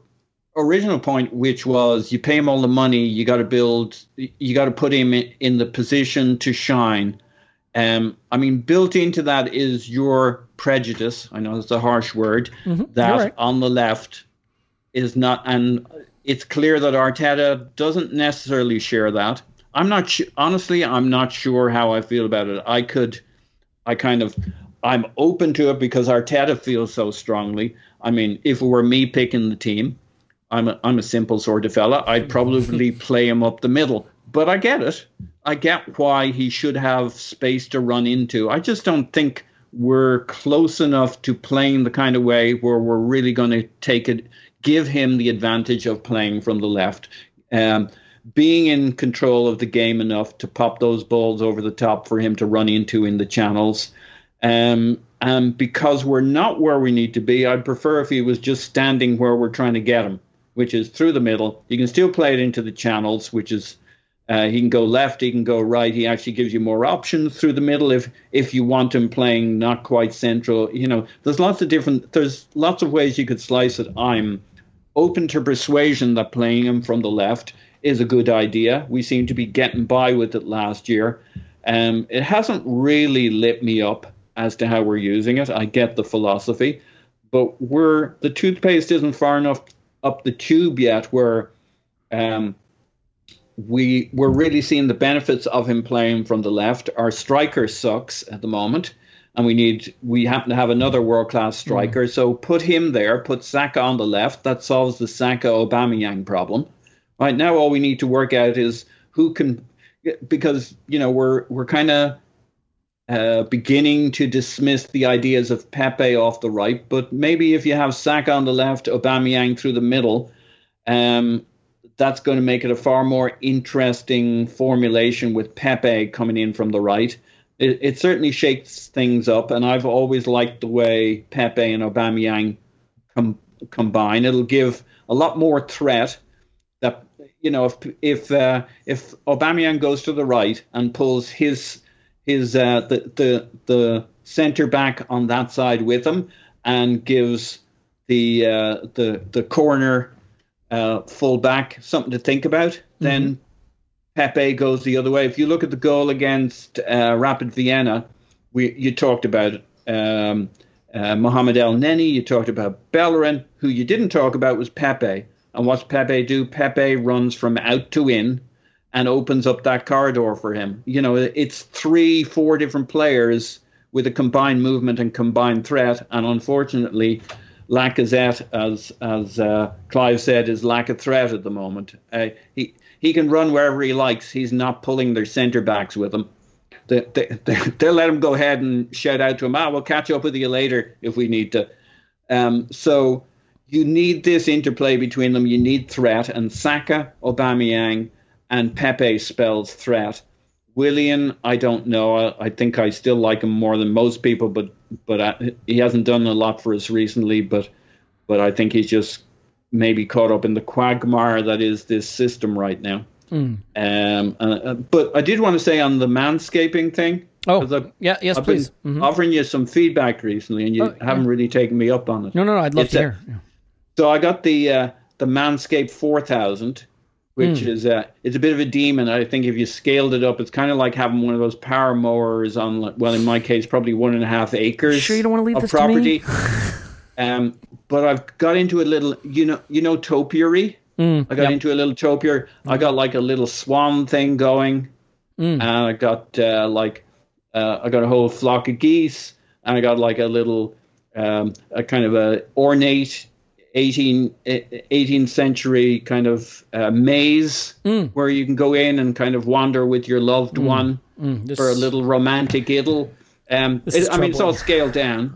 original point, which was you pay him all the money, you got to build, you got to put him in, the position to shine. Um, I mean, built into that is your prejudice. I know it's a harsh word. Mm-hmm. That right. on the left is not, and it's clear that Arteta doesn't necessarily share that. I'm not sh- honestly. I'm not sure how I feel about it. I could, I kind of, I'm open to it because Arteta feels so strongly. I mean, if it were me picking the team, I'm a, I'm a simple sort of fella. I'd probably [laughs] play him up the middle. But I get it. I get why he should have space to run into. I just don't think we're close enough to playing the kind of way where we're really going to take it give him the advantage of playing from the left. Um, being in control of the game enough to pop those balls over the top for him to run into in the channels. Um, and because we're not where we need to be, I'd prefer if he was just standing where we're trying to get him, which is through the middle. You can still play it into the channels, which is uh, he can go left, he can go right. He actually gives you more options through the middle if if you want him playing not quite central. You know, there's lots of different. There's lots of ways you could slice it. I'm open to persuasion that playing him from the left is a good idea. We seem to be getting by with it last year. Um, it hasn't really lit me up as to how we're using it. I get the philosophy, but we're the toothpaste isn't far enough up the tube yet where um, we we're really seeing the benefits of him playing from the left. Our striker sucks at the moment and we need we happen to have another world class striker. Mm. So put him there, put Saka on the left. That solves the Saka Aubameyang problem. Right now, all we need to work out is who can, because you know we're we're kind of uh, beginning to dismiss the ideas of Pepe off the right, but maybe if you have Saka on the left, Aubameyang through the middle, um, that's going to make it a far more interesting formulation with Pepe coming in from the right it, it certainly shakes things up. And I've always liked the way Pepe and Aubameyang com- combine. It'll give a lot more threat. That you know, if if uh, if Aubameyang goes to the right and pulls his his uh, the the the centre back on that side with him and gives the uh, the the corner uh, full back something to think about, mm-hmm. then Pepe goes the other way. If you look at the goal against uh, Rapid Vienna, we you talked about um, uh, Mohamed Elneny, you talked about Bellerin. Who you didn't talk about was Pepe. And what's Pepe do? Pepe runs from out to in and opens up that corridor for him. You know, it's three, four different players with a combined movement and combined threat. And unfortunately, Lacazette, as as uh, Clive said, is lack of threat at the moment. Uh, he he can run wherever he likes. He's not pulling their centre backs with him. They, they, they, they'll let him go ahead and shout out to him, ah, we'll catch up with you later if we need to. Um, so you need this interplay between them. You need threat. And Saka, Aubameyang, and Pepe spells threat. Willian, I don't know. I, I, think I still like him more than most people, but but I, he hasn't done a lot for us recently. But but I think he's just maybe caught up in the quagmire that is this system right now. Mm. Um, uh, but I did want to say on the manscaping thing. Oh, I've, yeah, yes, I've please. Mm-hmm. Offering you some feedback recently, and you oh, haven't yeah. really taken me up on it. No, no, no. I'd love it's to a, hear. Yeah. So I got the uh, the Manscaped 4000, which mm. is uh, it's a bit of a demon. I think if you scaled it up, it's kind of like having one of those power mowers on. Well, in my case, probably one and a half acres. Sure, you don't want to leave of this property. to me. [laughs] um, but I've got into a little, you know, you know, topiary. Mm, I got yep. into a little topiary. Mm. I got like a little swan thing going, mm. and I got uh, like uh, I got a whole flock of geese, and I got like a little, um, a kind of a ornate 18, eh, 18th century kind of uh, maze where you can go in and kind of wander with your loved one This- for a little romantic idyll. Um, it- I mean, it's all scaled down,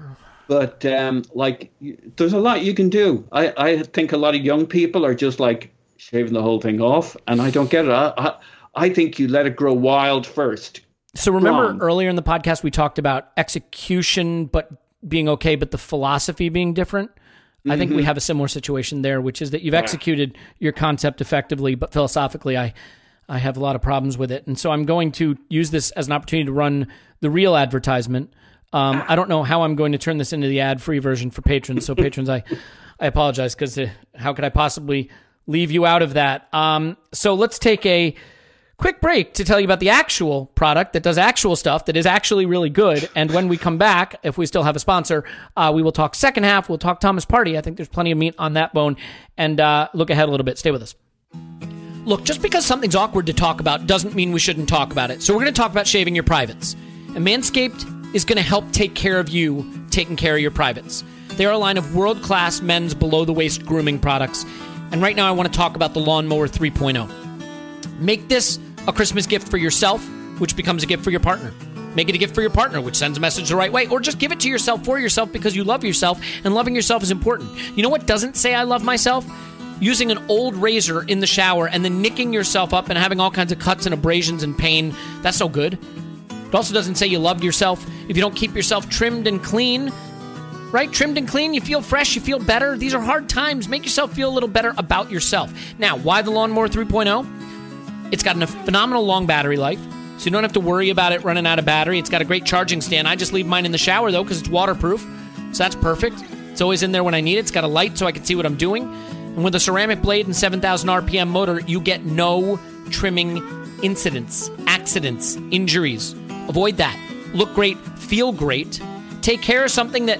but um, like there's a lot you can do. I, I think a lot of young people are just like shaving the whole thing off, and I don't get it. I, I, I think you let it grow wild first. So remember wrong. earlier in the podcast we talked about execution, but being okay, but the philosophy being different. I think Mm-hmm. we have a similar situation there, which is that you've executed your concept effectively, but philosophically, I I have a lot of problems with it, and so I'm going to use this as an opportunity to run the real advertisement. Um, I don't know how I'm going to turn this into the ad-free version for patrons. So patrons, I I apologize because uh, how could I possibly leave you out of that? Um, so let's take a quick break to tell you about the actual product that does actual stuff that is actually really good. And when we come back, if we still have a sponsor, uh, we will talk second half. We'll talk Thomas Partey. I think there's plenty of meat on that bone. And uh, look ahead a little bit. Stay with us. Look, just because something's awkward to talk about doesn't mean we shouldn't talk about it. So we're going to talk about shaving your privates. And Manscaped is going to help take care of you taking care of your privates. They are a line of world class men's below the waist grooming products. And right now, I want to talk about the Lawnmower 3.0. Make this a Christmas gift for yourself, which becomes a gift for your partner. Make it a gift for your partner, which sends a message the right way. Or just give it to yourself for yourself because you love yourself, and loving yourself is important. You know what doesn't say I love myself? Using an old razor in the shower and then nicking yourself up and having all kinds of cuts and abrasions and pain. That's no good. It also doesn't say you loved yourself if you don't keep yourself trimmed and clean. Right? Trimmed and clean, you feel fresh, you feel better. These are hard times. Make yourself feel a little better about yourself. Now, why the Lawnmower 3.0? It's got a phenomenal long battery life, so you don't have to worry about it running out of battery. It's got a great charging stand. I just leave mine in the shower though because it's waterproof, so that's perfect. It's always in there when I need it. It's got a light so I can see what I'm doing. And with a ceramic blade and 7,000 RPM motor, you get no trimming incidents, accidents, injuries. Avoid that. Look great, feel great, take care of something that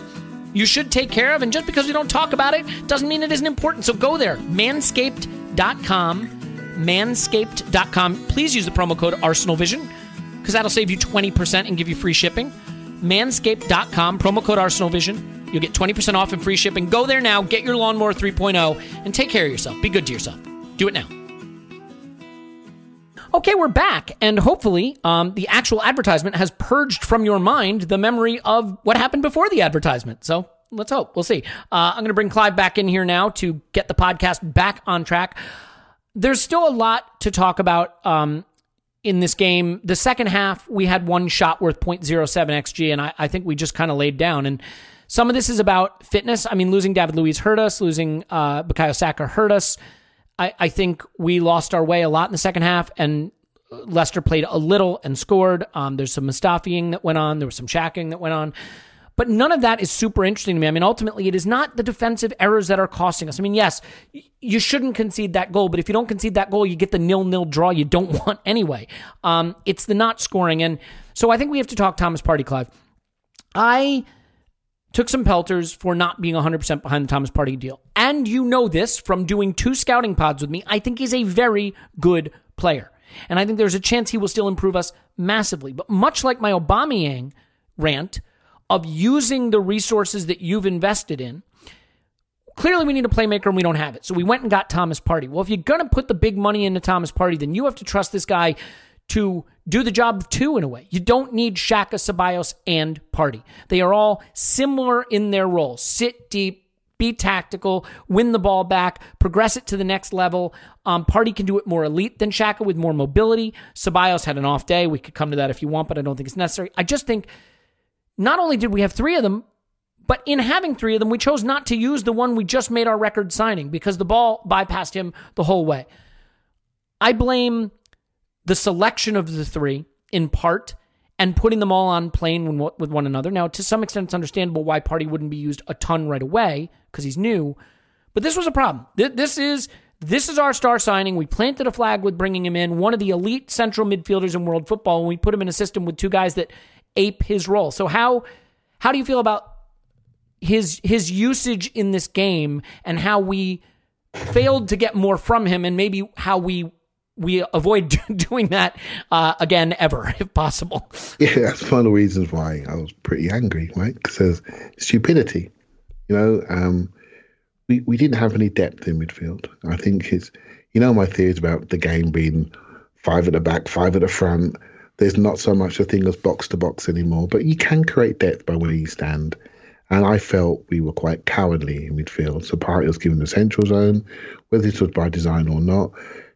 you should take care of. And just because we don't talk about it doesn't mean it isn't important. So go there, manscaped.com, manscaped.com. Please use the promo code ArsenalVision because that'll save you 20% and give you free shipping. Manscaped.com, promo code ArsenalVision. You'll get 20% off and free shipping. Go there now, get your lawnmower 3.0, and take care of yourself. Be good to yourself. Do it now. Okay, we're back, and hopefully, um, the actual advertisement has purged from your mind the memory of what happened before the advertisement. So let's hope. We'll see. Uh, I'm going to bring Clive back in here now to get the podcast back on track. There's still a lot to talk about um, in this game. The second half, we had one shot worth 0.07 xg, and I, I think we just kind of laid down. And some of this is about fitness. I mean, losing David Luiz hurt us. Losing uh, Bukayo Saka hurt us. I, I think we lost our way a lot in the second half, and Leicester played a little and scored. Um, there's some Mustafiing that went on. There was some shacking that went on. But none of that is super interesting to me. I mean, ultimately, it is not the defensive errors that are costing us. I mean, yes, you shouldn't concede that goal, but if you don't concede that goal, you get the nil nil draw you don't [laughs] want anyway. Um, it's the not scoring. And so I think we have to talk Thomas Partey, Clive. I took some pelters for not being 100% behind the Thomas Partey deal. And you know this from doing two scouting pods with me. I think he's a very good player. And I think there's a chance he will still improve us massively. But much like my Aubameyang rant of using the resources that you've invested in, clearly we need a playmaker and we don't have it. So we went and got Thomas Partey. Well, if you're going to put the big money into Thomas Partey, then you have to trust this guy to do the job of two in a way. You don't need Xhaka, Ceballos, and Partey. They are all similar in their roles. Sit deep, be tactical, win the ball back, progress it to the next level. Um, Partey can do it more elite than Xhaka with more mobility. Ceballos had an off day. We could come to that if you want, but I don't think it's necessary. I just think not only did we have three of them, but in having three of them, we chose not to use the one we just made our record signing because the ball bypassed him the whole way. I blame the selection of the three in part and putting them all on plane with one another. Now, to some extent, it's understandable why Partey wouldn't be used a ton right away because he's new, but this was a problem. This is this is our star signing. We planted a flag with bringing him in, one of the elite central midfielders in world football, and we put him in a system with two guys that ape his role. So how how do you feel about his his usage in this game and how we failed to get more from him, and maybe how we we avoid [laughs] doing that uh, again ever if possible. [laughs] Yeah, that's one of the reasons why I was pretty angry, right? Because stupidity. You know, um, we, we didn't have any depth in midfield. I think it's, you know, my theories about the game being five at the back, five at the front. There's not so much a thing as box to box anymore, but you can create depth by where you stand. And I felt we were quite cowardly in midfield. So Partey was given the central zone, whether this was by design or not.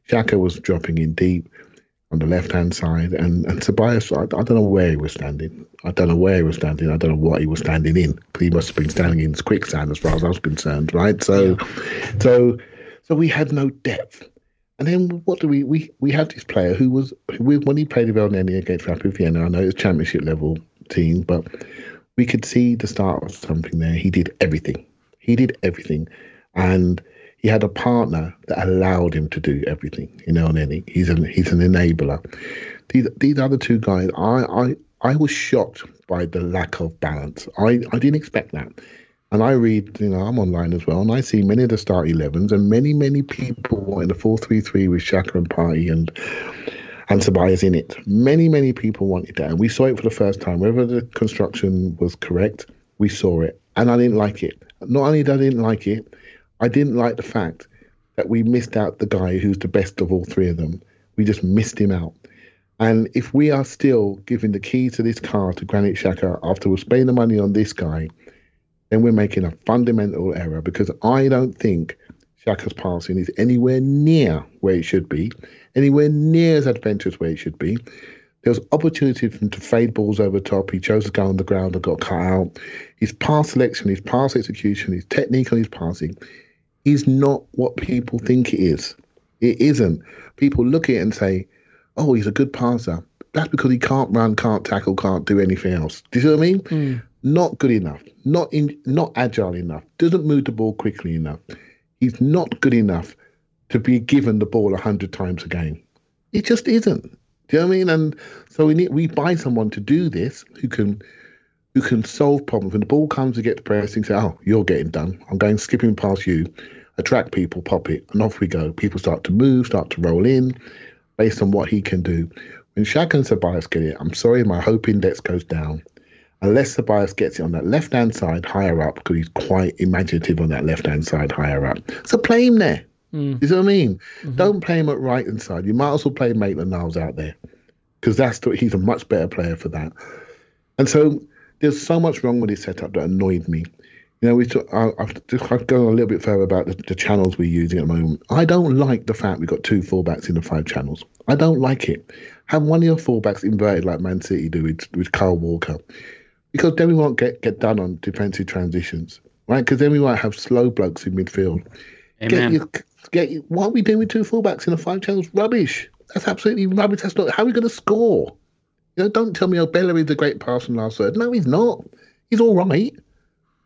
Xhaka was dropping in deep on the left hand side, and and Tobias, I, I don't know where he was standing. I don't know where he was standing. I don't know what he was standing in. But he must have been standing in quicksand, as far as I was concerned, right? So, so, so we had no depth. And then what do we we we had this player who was who, when he played with Elneny against Rapid Vienna. I know it's championship level team, but we could see the start of something there. He did everything. He did everything, and he had a partner that allowed him to do everything. You know, and he's an he's an enabler. These these other two guys, I I I was shocked by the lack of balance. I I didn't expect that. And I read, you know, I'm online as well, and I see many of the start 11s, and many, many people in the 4 3 3 with Xhaka and Partey and and Tobias in it. Many, many people wanted that. And we saw it for the first time. Whether the construction was correct, we saw it. And I didn't like it. Not only did I didn't like it, I didn't like the fact that we missed out the guy who's the best of all three of them. We just missed him out. And if we are still giving the key to this car to Granit Xhaka after we're spending the money on this guy, then we're making a fundamental error because I don't think Xhaka's passing is anywhere near where it should be, anywhere near as adventurous where it should be. There was opportunity for him to fade balls over top. He chose to go on the ground and got cut out. His pass selection, his pass execution, his technique on his passing is not what people think it is. It isn't. People look at it and say, oh, he's a good passer. That's because he can't run, can't tackle, can't do anything else. Do you see what I mean? Mm. Not good enough. Not in, not agile enough. Doesn't move the ball quickly enough. He's not good enough to be given the ball a hundred times a game. It just isn't. Do you know what I mean? And so we need we buy someone to do this who can who can solve problems. When the ball comes to get the pressing, say, "Oh, you're getting done. I'm going skipping past you." Attract people, pop it, and off we go. People start to move, start to roll in, based on what he can do. When Xhaka and Tobias get it, I'm sorry, my hope index goes down. Unless Tobias gets it on that left hand side higher up, because he's quite imaginative on that left hand side higher up. So play him there. Mm. You see what I mean? Mm-hmm. Don't play him at right hand side. You might as well play Maitland Niles out there, because that's the, he's a much better player for that. And so there's so much wrong with this setup that annoyed me. You know, we talk, I, I've just I've gone a little bit further about the, the channels we're using at the moment. I don't like the fact we've got two fullbacks in the five channels. I don't like it. Have one of your fullbacks inverted like Man City do with, with Kyle Walker, because then we won't get, get done on defensive transitions, right? Because then we might have slow blokes in midfield. Get Amen. your, get your, what are we doing with two fullbacks in the five channels? Rubbish. That's absolutely rubbish. That's not how are we going to score. You know, don't tell me oh Belleri's a great passer last third. No, he's not. He's all right.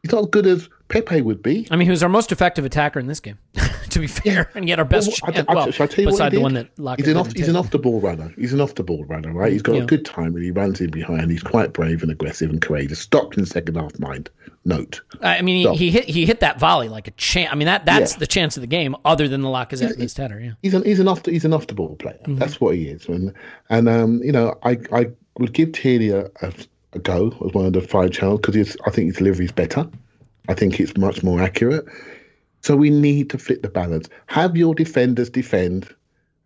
He's not as good as Pepe would be. I mean, he was our most effective attacker in this game, [laughs] to be fair, and yet our best Well, I- chance. I- Well, shall I tell you what he beside the did? one that Lockett he's an off, he's an off the ball runner. He's an off the ball runner, right? He's got Yeah. a good time and he runs in behind. He's quite brave and aggressive and courageous. Stopped in the second half. Mind note. I mean, he, he hit he hit that volley like a chance. I mean, that that's Yeah. the chance of the game, other than the Lacazette missed header. Yeah, He's an he's an off the, he's an off the ball player. Mm-hmm. That's what he is. And and um you know I I would give Tierney a, a, a go as one of the five channels because I think his delivery is better. I think it's much more accurate. So we need to flip the balance. Have your defenders defend,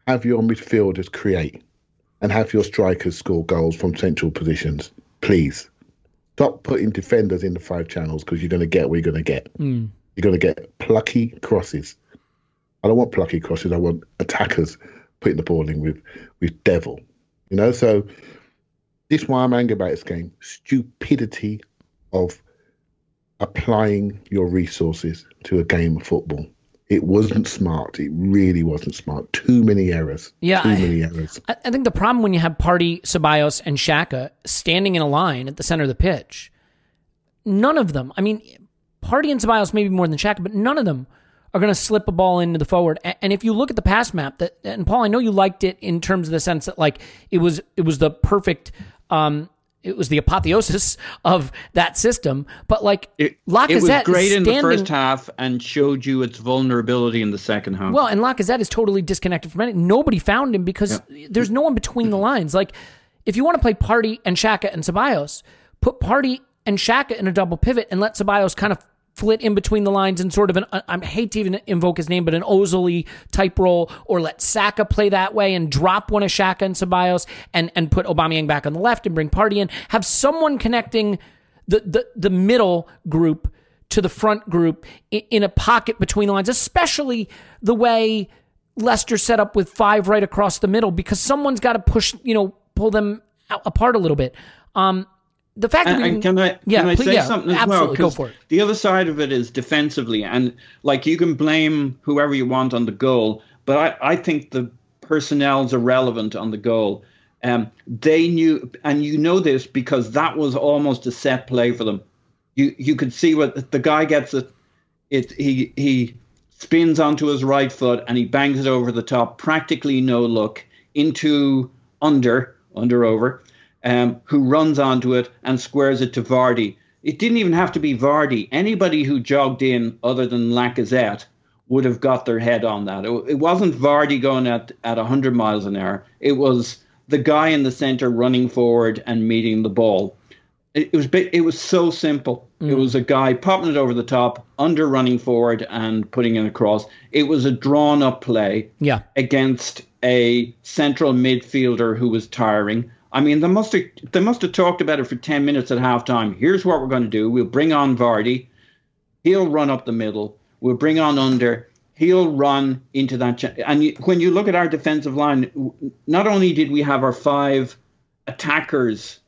have your midfielders create, and have your strikers score goals from central positions. Please stop putting defenders in the five channels because you're going to get what you're going to get. Mm. You're going to get plucky crosses. I don't want plucky crosses. I want attackers putting the ball in with with devil. You know, so this is why I'm angry about this game. Stupidity of applying your resources to a game of football. It wasn't smart. It really wasn't smart. Too many errors. Yeah, Too I- many errors. I, I think the problem when you have Partey, Ceballos, and Xhaka standing in a line at the center of the pitch, none of them. I mean, Partey and Ceballos maybe more than Xhaka, but none of them are going to slip a ball into the forward. And if you look at the pass map, that and Paul, I know you liked it in terms of the sense that like it was it was the perfect. um it was the apotheosis of that system, but like It, Lacazette it was is great in the first half and showed you its vulnerability in the second half. Well, and Lacazette is totally disconnected from it. Nobody found him because there's no one between the lines. Like, if you want to play Partey and Xhaka and Ceballos, put Partey and Xhaka in a double pivot and let Ceballos kind of flit in between the lines and sort of an I hate to even invoke his name, but an Ozily type role, or let Saka play that way and drop one of Xhaka and Ceballos and and put Aubameyang back on the left and bring Partey in. Have someone connecting the the, the middle group to the front group in, in a pocket between the lines, especially the way Leicester set up with five right across the middle, because someone's got to push, you know, pull them apart a little bit. Um, the fact that And, we and can I yeah, can I please- say yeah, something as absolutely, well? go for it. The other side of it is defensively, and like you can blame whoever you want on the goal, but I, I think the personnel's irrelevant on the goal. Um, they knew, and you know this because that was almost a set play for them. You you could see what the guy gets it. It he he spins onto his right foot and he bangs it over the top, practically no look into under under over, um, who runs onto it and squares it to Vardy. It didn't even have to be Vardy. Anybody who jogged in other than Lacazette would have got their head on that. It, it wasn't Vardy going at at 100 miles an hour. It was the guy in the center running forward and meeting the ball. It, it was it was so simple. It was a guy popping it over the top, Ünder running forward and putting it across. It was a drawn up play Yeah. against a central midfielder who was tiring. I mean, they must have they must have talked about it for ten minutes at halftime. Here's what we're going to do: we'll bring on Vardy. He'll run up the middle. We'll bring on Ünder. He'll run into that. Ch- and you, when you look at our defensive line, not only did we have our five attackers,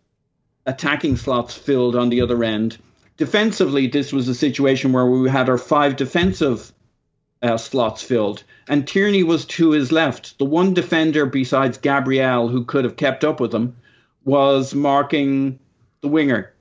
attacking slots filled on the other end, defensively, this was a situation where we had our five defensive uh, slots filled. And Tierney was to his left. The one defender besides Gabriel who could have kept up with him was marking the winger.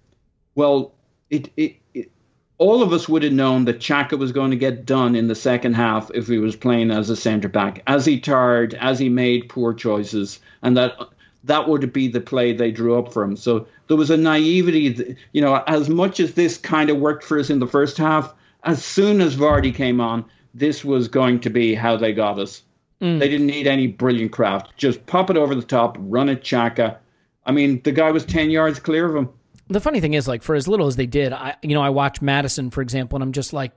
Well, it, it, it all of us would have known that Xhaka was going to get done in the second half if he was playing as a centre back, as he tired, as he made poor choices, and that that would be the play they drew up for him. So there was a naivety, that, you know, as much as this kind of worked for us in the first half, as soon as Vardy came on, this was going to be how they got us. Mm. They didn't need any brilliant craft. Just pop it over the top, run it Xhaka. I mean, the guy was 10 yards clear of him. the funny thing is, like, for as little as they did, I you know I watch Maddison for example, and I'm just like,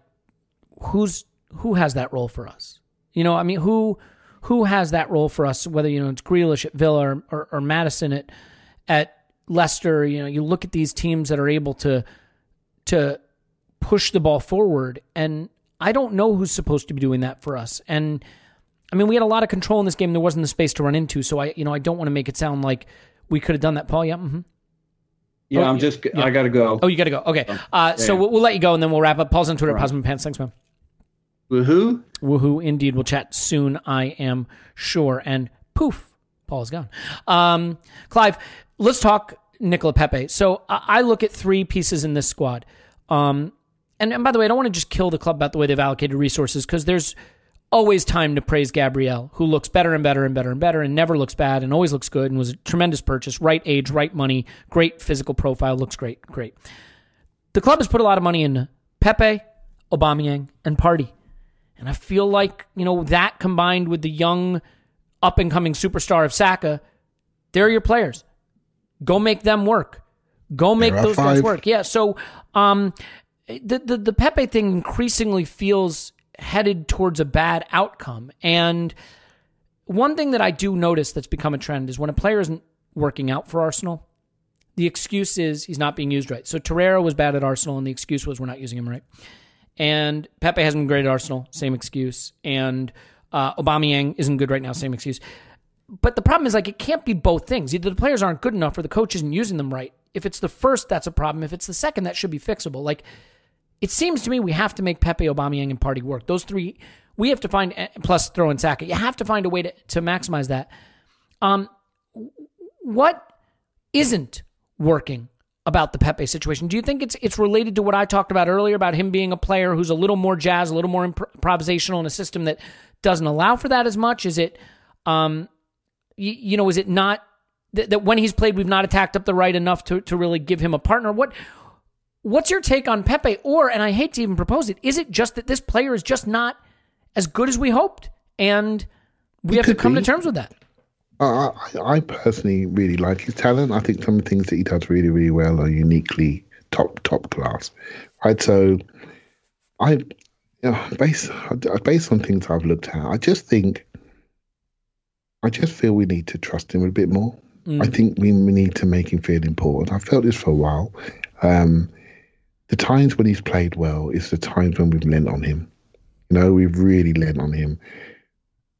who's who has that role for us? You know, I mean, who who has that role for us? Whether you know it's Grealish at Villa or, or, or Maddison at at Leicester. You know, you look at these teams that are able to to push the ball forward, and I don't know who's supposed to be doing that for us. And I mean, we had a lot of control in this game. There wasn't the space to run into, so I you know I don't want to make it sound like we could have done that. Paul, yeah. Mm-hmm. Yeah, Oh, I'm just, I got to go. Oh, you got to go. Okay. Uh, so yeah. we'll, we'll let you go and then we'll wrap up. Paul's on Twitter, Posman Pants. Thanks, man. Woohoo. Woohoo. Indeed. We'll chat soon, I am sure. And poof, Paul is gone. Um, Clive, let's talk Nicola Pepe. So I I look at three pieces in this squad. Um, and, and by the way, I don't want to just kill the club about the way they've allocated resources because there's always time to praise Gabriel, who looks better and better and better and better and never looks bad and always looks good and was a tremendous purchase. Right age, right money, great physical profile, looks great, great. The club has put a lot of money in Pepe, Aubameyang, and Partey. And I feel like, you know, that combined with the young up and coming superstar of Saka, they're your players. Go make them work. Go make those guys work. Yeah. So um the, the the Pepe thing increasingly feels headed towards a bad outcome. And one thing that I do notice that's become a trend is when a player isn't working out for Arsenal, the excuse is he's not being used right. So Torreira was bad at Arsenal, and the excuse was we're not using him right. And Pepe hasn't been great at Arsenal, same excuse. And uh, Aubameyang isn't good right now, same excuse. But the problem is like it can't be both things. Either the players aren't good enough or the coach isn't using them right. If it's the first, that's a problem. If it's the second, that should be fixable. Like it seems to me we have to make Pepe, Aubameyang, and Partey work. Those three, we have to find plus throw in Saka. You have to find a way to, to maximize that. Um, what isn't working about the Pepe situation? Do you think it's it's related to what I talked about earlier about him being a player who's a little more jazz, a little more impro- improvisational in a system that doesn't allow for that as much? Is it, um, you, you know, is it not that, that when he's played we've not attacked up the right enough to to really give him a partner? What What's your take on Pepe? Or, and I hate to even propose it, is it just that this player is just not as good as we hoped, and we He have to come to terms with that? I, I I personally really like his talent. I think some of the things that he does really, really well are uniquely top top class. Right, so I, you know, based based on things I've looked at, I just think, I just feel we need to trust him a bit more. I think we, we need to make him feel important. I've felt this for a while. Um, the times when he's played well is the times when we've lent on him. You know, we've really lent on him.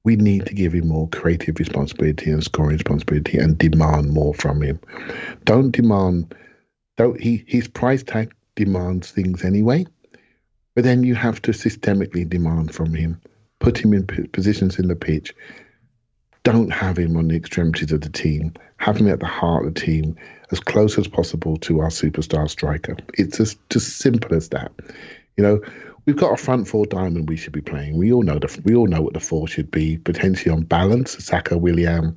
We need to give him more creative responsibility and scoring responsibility and demand more from him. Don't demand don't he his price tag demands things anyway. But then you have to systemically demand from him. Put him in positions in the pitch. Don't have him on the extremities of the team. Have him at the heart of the team, as close as possible to our superstar striker. It's just just simple as that. You know, we've got a front four diamond we should be playing. We all know the we all know what the four should be. Potentially on balance, Saka, Willian,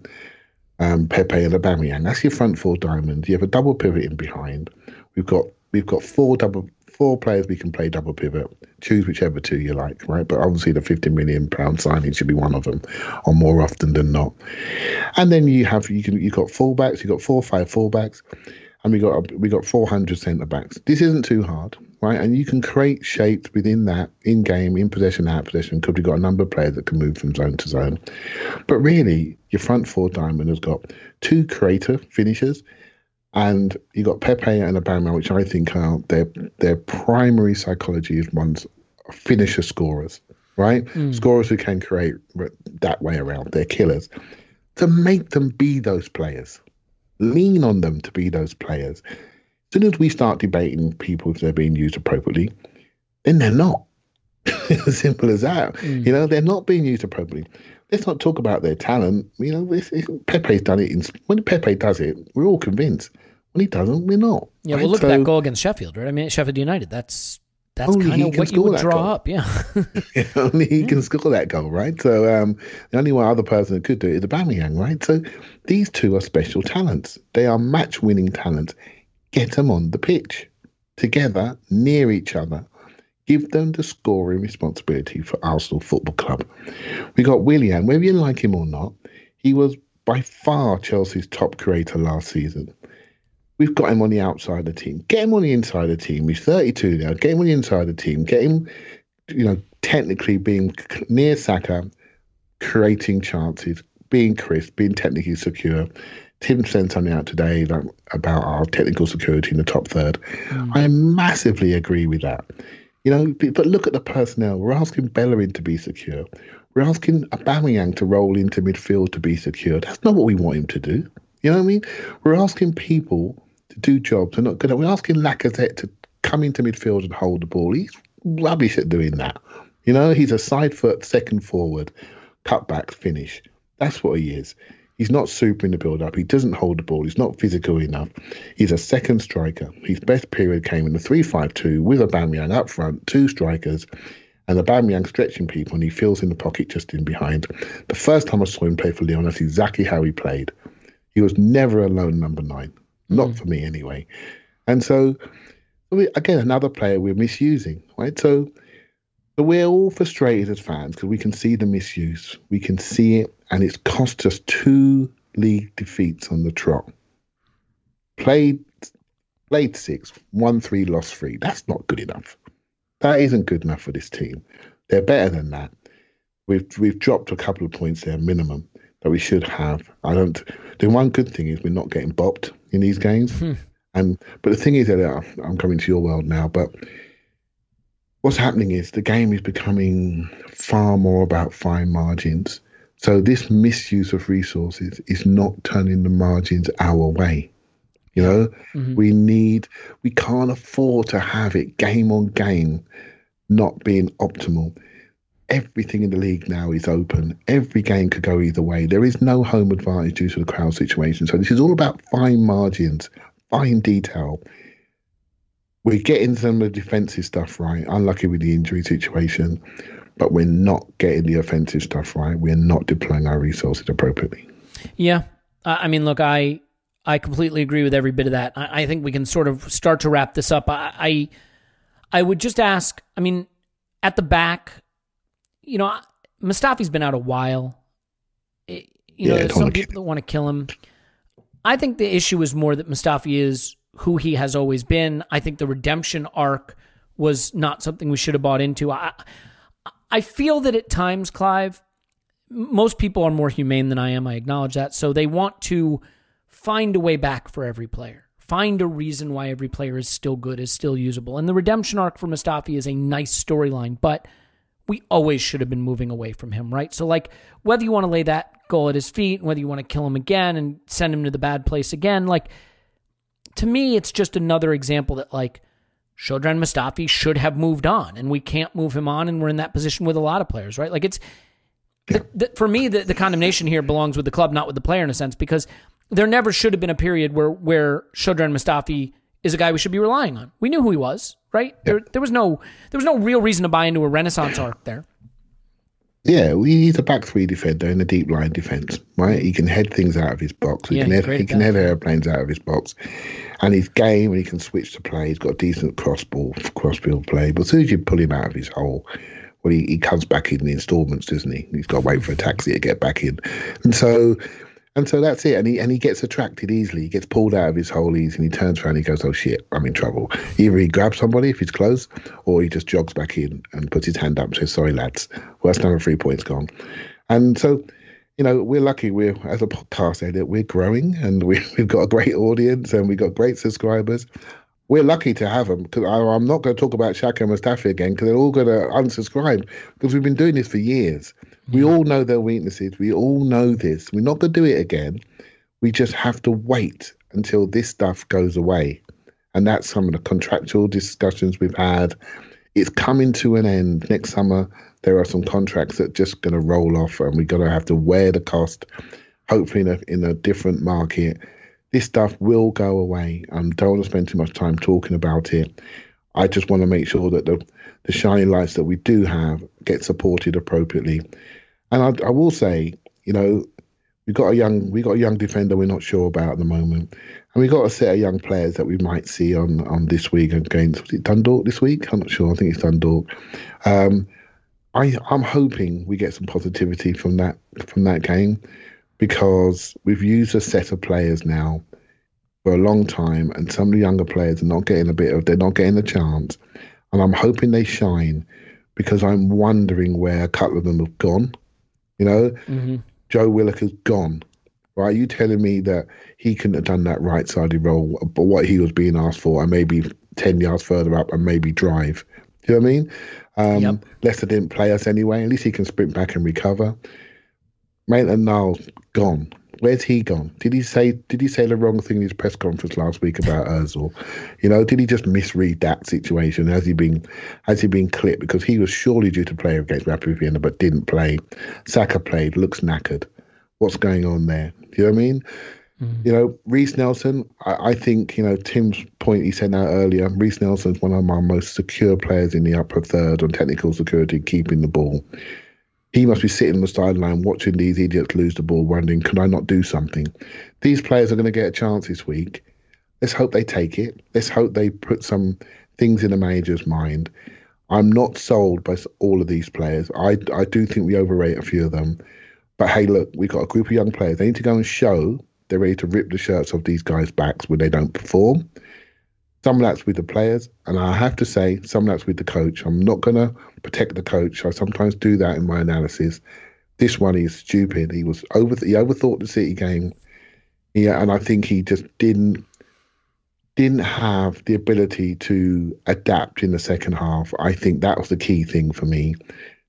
um, Pepe, and Aubameyang. That's your front four diamond. You have a double pivot in behind. We've got we've got four double four players we can play double pivot. Choose whichever two you like, right? But obviously the fifty million pound signing should be one of them, or more often than not. And then you have you can you've got fullbacks. you've got four five fullbacks, and we got we got four hundred centre backs. This isn't too hard, right? And you can create shapes within that in game, in possession, out possession, because we've got a number of players that can move from zone to zone. But really, your front four diamond has got two creative finishers and you got Pepe and Aubameyang, which I think are their their primary psychology is ones finisher scorers, right? Mm. Scorers who can create that way around. They're killers. To make them be those players, lean on them to be those players. As soon as we start debating people if they're being used appropriately, then they're not. [laughs] as simple as that. Mm. You know, they're not being used appropriately. Let's not talk about their talent. You know, it's, it's, Pepe's done it. In, when Pepe does it, we're all convinced. When he doesn't, we're not. Yeah, right? well, look So- at that goal against Sheffield, right? I mean, Sheffield United. That's that's kind of what you would draw goal. up. [laughs] [laughs] Yeah. only he can score that goal, right? So um, the only one other person that could do it is Aubameyang, right? So these two are special talents. They are match-winning talents. Get them on the pitch together, near each other. Give them the scoring responsibility for Arsenal Football Club. We got Willian, whether you like him or not, he was by far Chelsea's top creator last season. We've got him on the outside of the team. Get him on the inside of the team. He's 32 now. Get him on the inside of the team. Get him, you know, technically being near Saka, creating chances, being crisp, being technically secure. Tim sent something out today like, about our technical security in the top third. Hmm. I massively agree with that. You know, but look at the personnel. We're asking Bellerin to be secure. We're asking Aubameyang to roll into midfield to be secure. That's not what we want him to do. You know what I mean? We're asking people to do jobs they're not good at. We're asking Lacazette to come into midfield and hold the ball. He's rubbish at doing that. You know, he's a side foot, second forward, cutback, finish. That's what he is. He's not super in the build up. He doesn't hold the ball. He's not physical enough. He's a second striker. His best period came in the 3 5 2 with Aubameyang up front, two strikers, and the Aubameyang stretching people, and he fills in the pocket just in behind. The first time I saw him play for Lyon, that's exactly how he played. He was never alone number nine, not mm. for me anyway. And so, again, another player we're misusing, right? So, but we're all frustrated as fans because we can see the misuse. We can see it, and it's cost us two league defeats on the trot. Played, played six, won three, lost three. That's not good enough. That isn't good enough for this team. They're better than that. We've we've dropped a couple of points there minimum that we should have. I don't. The one good thing is we're not getting bopped in these games. And but the thing is that uh, I'm coming to your world now, but what's happening is the game is becoming far more about fine margins. So this misuse of resources is not turning the margins our way. You know, mm-hmm. we need, we can't afford to have it game on game not being optimal. Everything in the league now is open. Every game could go either way. There is no home advantage due to the crowd situation. So this is all about fine margins, fine detail. We're getting some of the defensive stuff right. Unlucky with the injury situation, but we're not getting the offensive stuff right. We're not deploying our resources appropriately. Yeah, I mean, look, I I completely agree with every bit of that. I, I think we can sort of start to wrap this up. I, I I would just ask. I mean, at the back, you know, Mustafi's been out a while. It- you know, Yeah, there's don't some people that want to kill him. I think the issue is more that Mustafi is who he has always been. I think the redemption arc was not something we should have bought into. I I feel that at times, Clive, most people are more humane than I am. I acknowledge that. So they want to find a way back for every player. Find a reason why every player is still good, is still usable. And the redemption arc for Mustafi is a nice storyline, but we always should have been moving away from him, right? So, like, whether you want to lay that goal at his feet, whether you want to kill him again and send him to the bad place again, like, to me, it's just another example that, like, Shkodran Mustafi should have moved on, and we can't move him on, and we're in that position with a lot of players, right? Like, it's, the, the, for me, the, the condemnation here belongs with the club, not with the player in a sense, because there never should have been a period where where Shkodran Mustafi is a guy we should be relying on. We knew who he was, right? There, there was no there was no real reason to buy into a renaissance arc there. Yeah, we need a back three defender in a deep line defense, right? He can head things out of his box. He Yeah, can he's head, he can head airplanes out of his box, and his game and he can switch to play. He's got decent cross ball, cross field play. But as soon as you pull him out of his hole, well, he, he comes back in the installments, doesn't he? He's got to wait for a taxi to get back in, and so. And so that's it. And he and he gets attracted easily. He gets pulled out of his hole easy and he turns around and he goes, Oh shit, I'm in trouble. Either he grabs somebody if he's close, or he just jogs back in and puts his hand up and says, Sorry lads. Well that's another three points gone. And so, you know, we're lucky we're as a podcast edit, we're growing and we, [laughs] we've got a great audience and we've got great subscribers. We're lucky to have them because I'm not going to talk about Xhaka and Mustafi again because they're all going to unsubscribe because we've been doing this for years. We mm. all know their weaknesses. We all know this. We're not going to do it again. We just have to wait until this stuff goes away. And that's some of the contractual discussions we've had. It's coming to an end. Next summer, there are some contracts that are just going to roll off, and we're going to have to wear the cost, hopefully, in a, in a different market. This stuff will go away. I um, don't want to spend too much time talking about it. I just want to make sure that the, the shining lights that we do have get supported appropriately. And I, I will say, you know, we got a young we got a young defender we're not sure about at the moment, and we got a set of young players that we might see on on this week against was it Dundalk this week? I'm not sure. I think it's Dundalk. Um, I I'm hoping we get some positivity from that from that game because we've used a set of players now for a long time, and some of the younger players are not getting a bit of they're not getting a chance, and I'm hoping they shine because I'm wondering where a couple of them have gone. You know, Mm-hmm. Joe Willock has gone. Right? You telling me that he couldn't have done that right sided role, but what he was being asked for, and maybe 10 yards further up and maybe drive. Do you know what I mean? Um, Yep. Leicester didn't play us anyway. At least he can sprint back and recover. Maitland Niles gone. Where's he gone? Did he say did he say the wrong thing in his press conference last week about Özil? You know, did he just misread that situation? Has he been has he been clipped? Because he was surely due to play against Rapid Vienna but didn't play. Saka played, looks knackered. What's going on there? Do you know what I mean? Mm. You know, Reiss Nelson, I, I think, you know, Tim's point he said out earlier, Reiss Nelson's one of my most secure players in the upper third on technical security, keeping the ball. He must be sitting on the sideline watching these idiots lose the ball, wondering, can I not do something? These players are going to get a chance this week. Let's hope they take it. Let's hope they put some things in the manager's mind. I'm not sold by all of these players. I, I do think we overrate a few of them. But hey, look, we've got a group of young players. They need to go and show they're ready to rip the shirts off these guys' backs when they don't perform. Some of that's with the players, and I have to say, some of that's with the coach. I'm not going to protect the coach. I sometimes do that in my analysis. This one is stupid. He was over. He overthought the City game. Yeah, and I think he just didn't didn't have the ability to adapt in the second half. I think that was the key thing for me.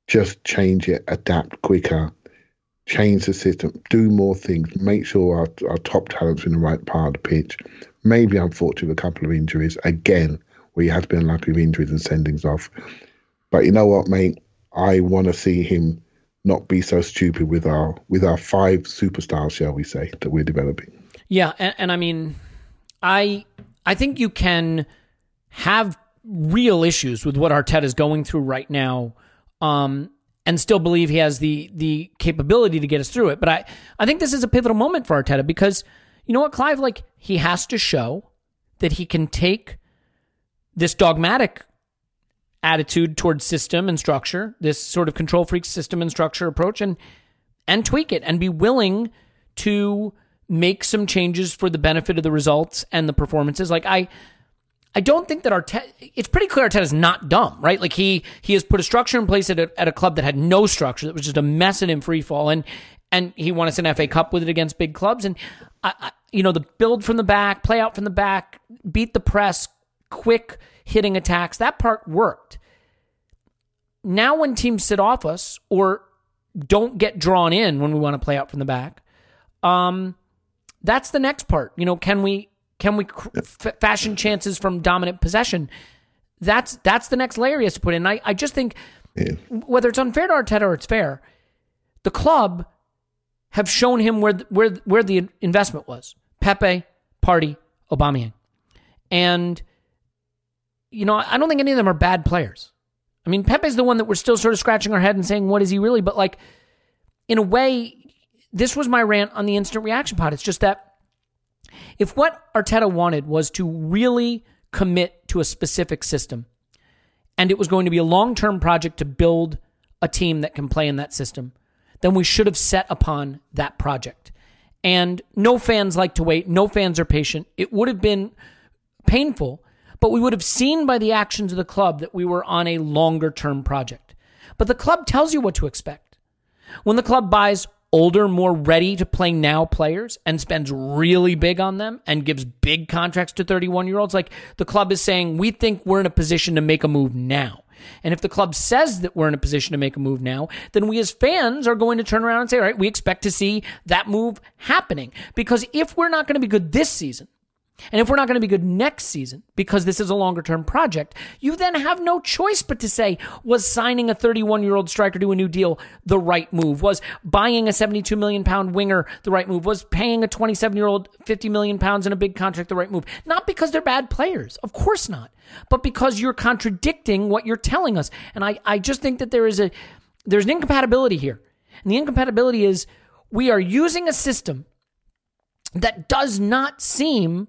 Just change it, adapt quicker, change the system, do more things, make sure our, our top talents in the right part of the pitch. Maybe unfortunate a couple of injuries. Again, we have been unlucky with injuries and sendings off. But you know what, mate? I want to see him not be so stupid with our with our five superstars, shall we say, that we're developing. Yeah, and, and I mean, I I think you can have real issues with what Arteta is going through right now, um, and still believe he has the the capability to get us through it. But I I think this is a pivotal moment for Arteta because you know what, Clive, like he has to show that he can take this dogmatic attitude towards system and structure, this sort of control freak system and structure approach, and and tweak it and be willing to make some changes for the benefit of the results and the performances. Like I I don't think that Arteta. It's pretty clear Arteta is not dumb, right? Like he he has put a structure in place at a, at a club that had no structure, that was just a mess and in free fall, and and he won us an FA Cup with it against big clubs, and I, I, you know the build from the back, play out from the back, beat the press, quick hitting attacks. That part worked. Now, when teams sit off us or don't get drawn in when we want to play out from the back, um, that's the next part. You know, can we can we f- fashion chances from dominant possession? That's that's the next layer he has to put in. I, I just think yeah. whether it's unfair to Arteta or it's fair, the club have shown him where where where the investment was. Pepe, Partey, Aubameyang, and you know I don't think any of them are bad players. I mean, Pepe's the one that we're still sort of scratching our head and saying, what is he really? But like, in a way, this was my rant on the instant reaction pod. It's just that if what Arteta wanted was to really commit to a specific system, and it was going to be a long term project to build a team that can play in that system, then we should have set upon that project. And no fans like to wait. No fans are patient. It would have been painful, but we would have seen by the actions of the club that we were on a longer term project. But the club tells you what to expect. When the club buys older, more ready to play now players and spends really big on them and gives big contracts to 31 year olds, like the club is saying, we think we're in a position to make a move now. And if the club says that we're in a position to make a move now, then we as fans are going to turn around and say, all right, we expect to see that move happening. Because if we're not going to be good this season, and if we're not going to be good next season because this is a longer term project, you then have no choice but to say, was signing a 31 year old striker to a new deal the right move? Was buying a 72 million pound winger the right move? Was paying a 27 year old 50 million pounds in a big contract the right move? Not because they're bad players. Of course not. But because you're contradicting what you're telling us. And I, I just think that there is a, there's an incompatibility here. And the incompatibility is we are using a system that does not seem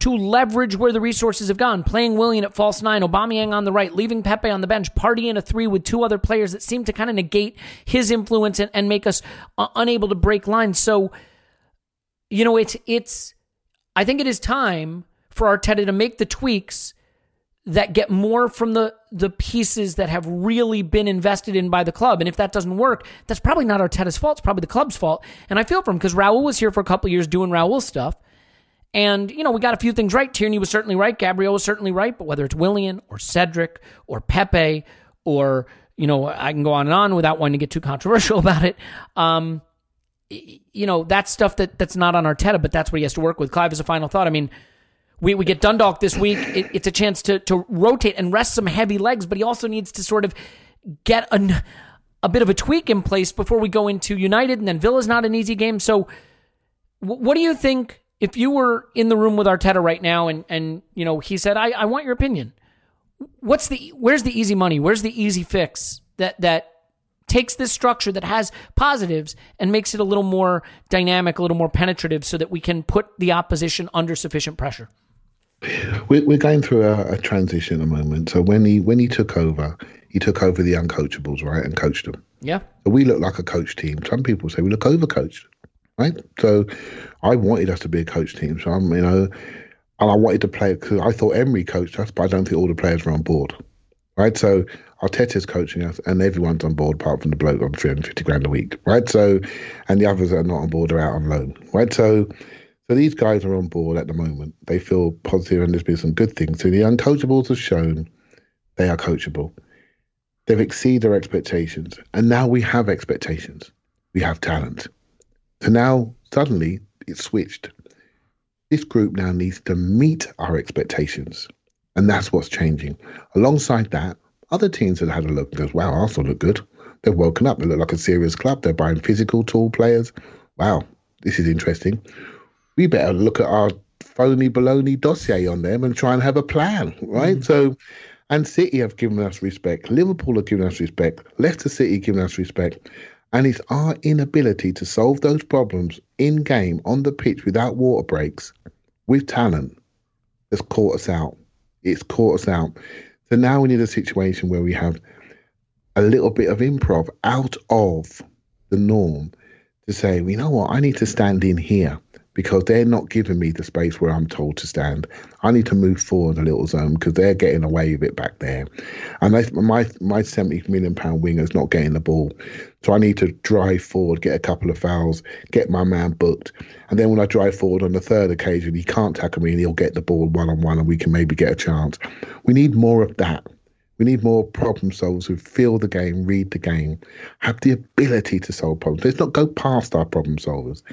to leverage where the resources have gone. Playing Willian at false nine, Aubameyang on the right, leaving Pepe on the bench, Partey in a three with two other players that seem to kind of negate his influence and, and make us uh, unable to break lines. So, you know, it's it's. I think it is time for Arteta to make the tweaks that get more from the the pieces that have really been invested in by the club. And if that doesn't work, that's probably not Arteta's fault. It's probably the club's fault. And I feel for him because Raul was here for a couple years doing Raul stuff. And, you know, we got a few things right. Tierney was certainly right. Gabriel was certainly right. But whether it's Willian or Cedric or Pepe or, you know, I can go on and on without wanting to get too controversial [laughs] about it. Um, you know, that's stuff that that's not on Arteta, but that's what he has to work with. Clive, as a final thought, I mean, we, we get Dundalk this week. It, it's a chance to, to rotate and rest some heavy legs, but he also needs to sort of get a, a bit of a tweak in place before we go into United, and then Villa's not an easy game. So, w- what do you think if you were in the room with Arteta right now and and you know he said I, I want your opinion. What's the where's the easy money? Where's the easy fix that that takes this structure that has positives and makes it a little more dynamic a little more penetrative so that we can put the opposition under sufficient pressure? We're going through a, a transition at the moment. So when he when he took over he took over the uncoachables right and coached them. Yeah. So we look like a coach team. Some people say we look overcoached right? So I wanted us to be a coach team. So I'm, you know, and I wanted to play because I thought Emery coached us, but I don't think all the players were on board, right? So Arteta's coaching us, and everyone's on board apart from the bloke on 350 grand a week, right? So, and the others that are not on board are out on loan, right? So, so these guys are on board at the moment. They feel positive, and there's been some good things. So the uncoachables have shown they are coachable. They've exceeded our expectations, and now we have expectations. We have talent. So now suddenly it's switched. This group now needs to meet our expectations. And that's what's changing. Alongside that, other teams have had a look and goes, wow, Arsenal look good. They've woken up. They look like a serious club. They're buying physical, tall players. Wow, this is interesting. We better look at our phony baloney dossier on them and try and have a plan, right? Mm-hmm. So, and City have given us respect. Liverpool have given us respect. Leicester City have given us respect. And it's our inability to solve those problems in game on the pitch without water breaks with talent that's caught us out. It's caught us out. So now we need a situation where we have a little bit of improv out of the norm to say, you know what, I need to stand in here because they're not giving me the space where I'm told to stand. I need to move forward a little zone because they're getting away with it back there. And I, my my 70 million pound winger's not getting the ball. So I need to drive forward, get a couple of fouls, get my man booked. And then when I drive forward on the third occasion, he can't tackle me and he'll get the ball one on one and we can maybe get a chance. We need more of that. We need more problem solvers who feel the game, read the game, have the ability to solve problems. Let's not go past our problem solvers.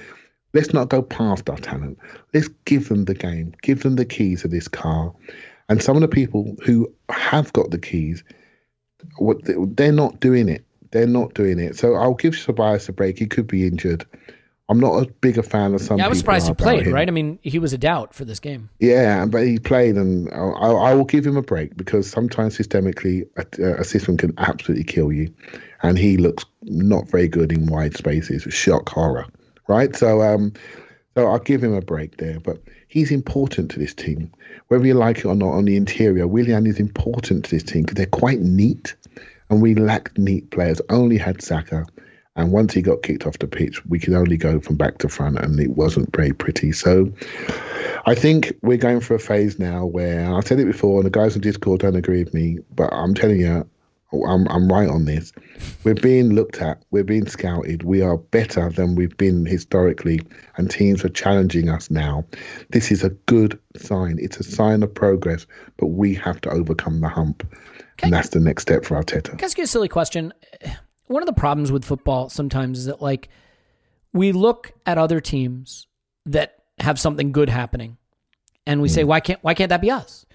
Let's not go past our talent. Let's give them the game, give them the keys of this car. And some of the people who have got the keys, what they're not doing it. They're not doing it. So I'll give Tobias a break. He could be injured. I'm not a bigger fan of some. Yeah, I was surprised he played, him. right? I mean, he was a doubt for this game. Yeah, but he played, and I, I will give him a break because sometimes systemically a, a system can absolutely kill you, and he looks not very good in wide spaces. Shock horror, right? So, um, so I'll give him a break there. But he's important to this team, whether you like it or not. On the interior, Willian is important to this team because they're quite neat, and we lacked neat players. Only had Saka. And once he got kicked off the pitch, we could only go from back to front, and it wasn't very pretty. So I think we're going for a phase now where I said it before, and the guys on Discord don't agree with me, but I'm telling you, I'm I'm right on this. We're being looked at, we're being scouted, we are better than we've been historically, and teams are challenging us now. This is a good sign. It's a sign of progress, but we have to overcome the hump, and that's the next step for Arteta. Can I ask you a silly question? One of the problems with football sometimes is that like we look at other teams that have something good happening, and we say, why can't why can't that be us?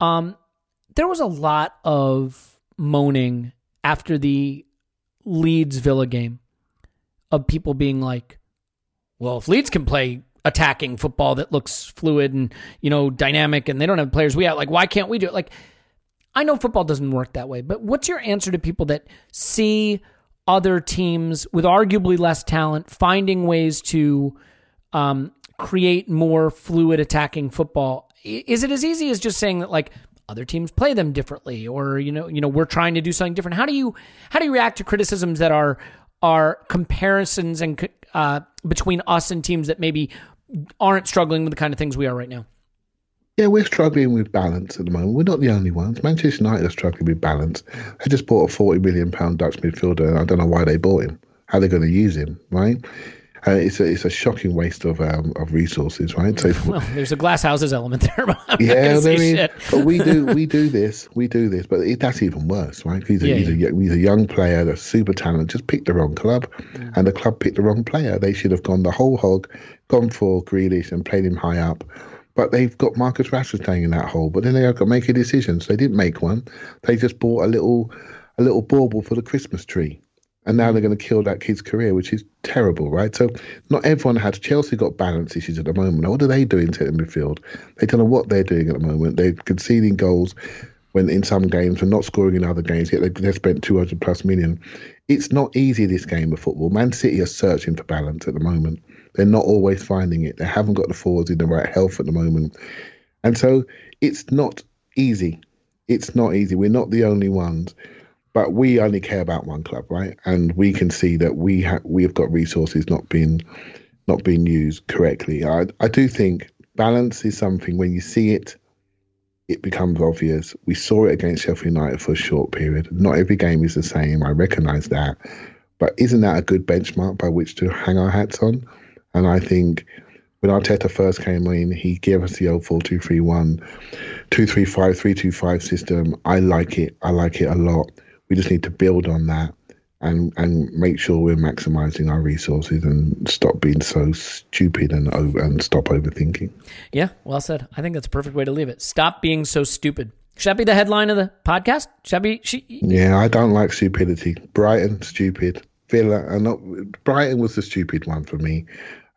Um, there was a lot of moaning after the Leeds Villa game of people being like, well, if Leeds can play attacking football that looks fluid and you know dynamic, and they don't have players we have, like why can't we do it? Like I know football doesn't work that way, but what's your answer to people that see other teams with arguably less talent finding ways to um, create more fluid attacking football? Is it as easy as just saying that like other teams play them differently, or you know, you know, we're trying to do something different? How do you how do you react to criticisms that are are comparisons and uh, between us and teams that maybe aren't struggling with the kind of things we are right now? Yeah, we're struggling with balance at the moment. We're not the only ones. Manchester United are struggling with balance. They just bought a forty million pound Dutch midfielder, and I don't know why they bought him. How they're going to use him, right? Uh, it's a it's a shocking waste of um, of resources, right? So Well, there's a glass houses element there. [laughs] But yeah, there is. shit. But we do [laughs] we do this, we do this. But it, that's even worse, right? He's a, Yeah, he's, yeah. A, he's a young player, that's super talent. Just picked the wrong club, Mm. and the club picked the wrong player. They should have gone the whole hog, gone for Grealish and played him high up. But they've got Marcus Rashford staying in that hole. But then they have got to make a decision. So they didn't make one. They just bought a little a little bauble for the Christmas tree. And now mm. they're going to kill that kid's career, which is terrible, right? So not everyone had. Chelsea got balance issues at the moment. What are they doing to the midfield? They don't know what they're doing at the moment. They're conceding goals when in some games and not scoring in other games. Yet they, they spent 200 plus million. It's not easy this game of football. Man City are searching for balance at the moment. They're not always finding it. They haven't got the forwards in the right health at the moment, and so it's not easy. It's not easy. We're not the only ones but we only care about one club, right? And we can see that we have we have got resources not being not being used correctly. I I do think balance is something when you see it, it becomes obvious. We saw it against Sheffield United for a short period. Not every game is the same. I recognise that, but isn't that a good benchmark by which to hang our hats on? And I think when Arteta first came in, he gave us the old 4 2 3 1, 2 3 5, 3 2 5 system. I like it. I like it a lot. We just need to build on that and and make sure we're maximizing our resources and stop being so stupid and over and stop overthinking. Yeah, well said. I think that's a perfect way to leave it. Stop being so stupid. Should that be the headline of the podcast? Should that be? She, Yeah, I don't like stupidity. Brighton, stupid. Villa, and not Brighton was the stupid one for me.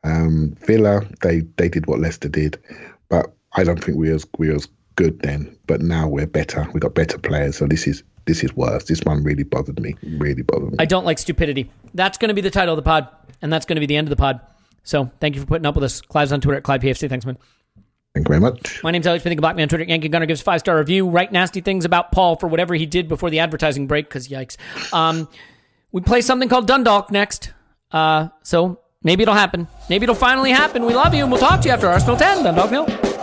Um, Villa, they they did what Leicester did, but I don't think we as we as good then. But now we're better. We got better players, so this is this is worse. This one really bothered me. Really bothered me. I don't like stupidity. That's going to be the title of the pod, and that's going to be the end of the pod. So thank you for putting up with us. Clive's on Twitter at ClivePFC. Thanks, man. Thank you very much. My name's Alex Spinning Blackman on Twitter. Yankee Gunner gives five star review. Write nasty things about Paul for whatever he did before the advertising break, because yikes. Um, we play something called Dundalk next. Uh, so Maybe it'll happen. Maybe it'll finally happen. We love you, and we'll talk to you after Arsenal 10. Dundalk nil.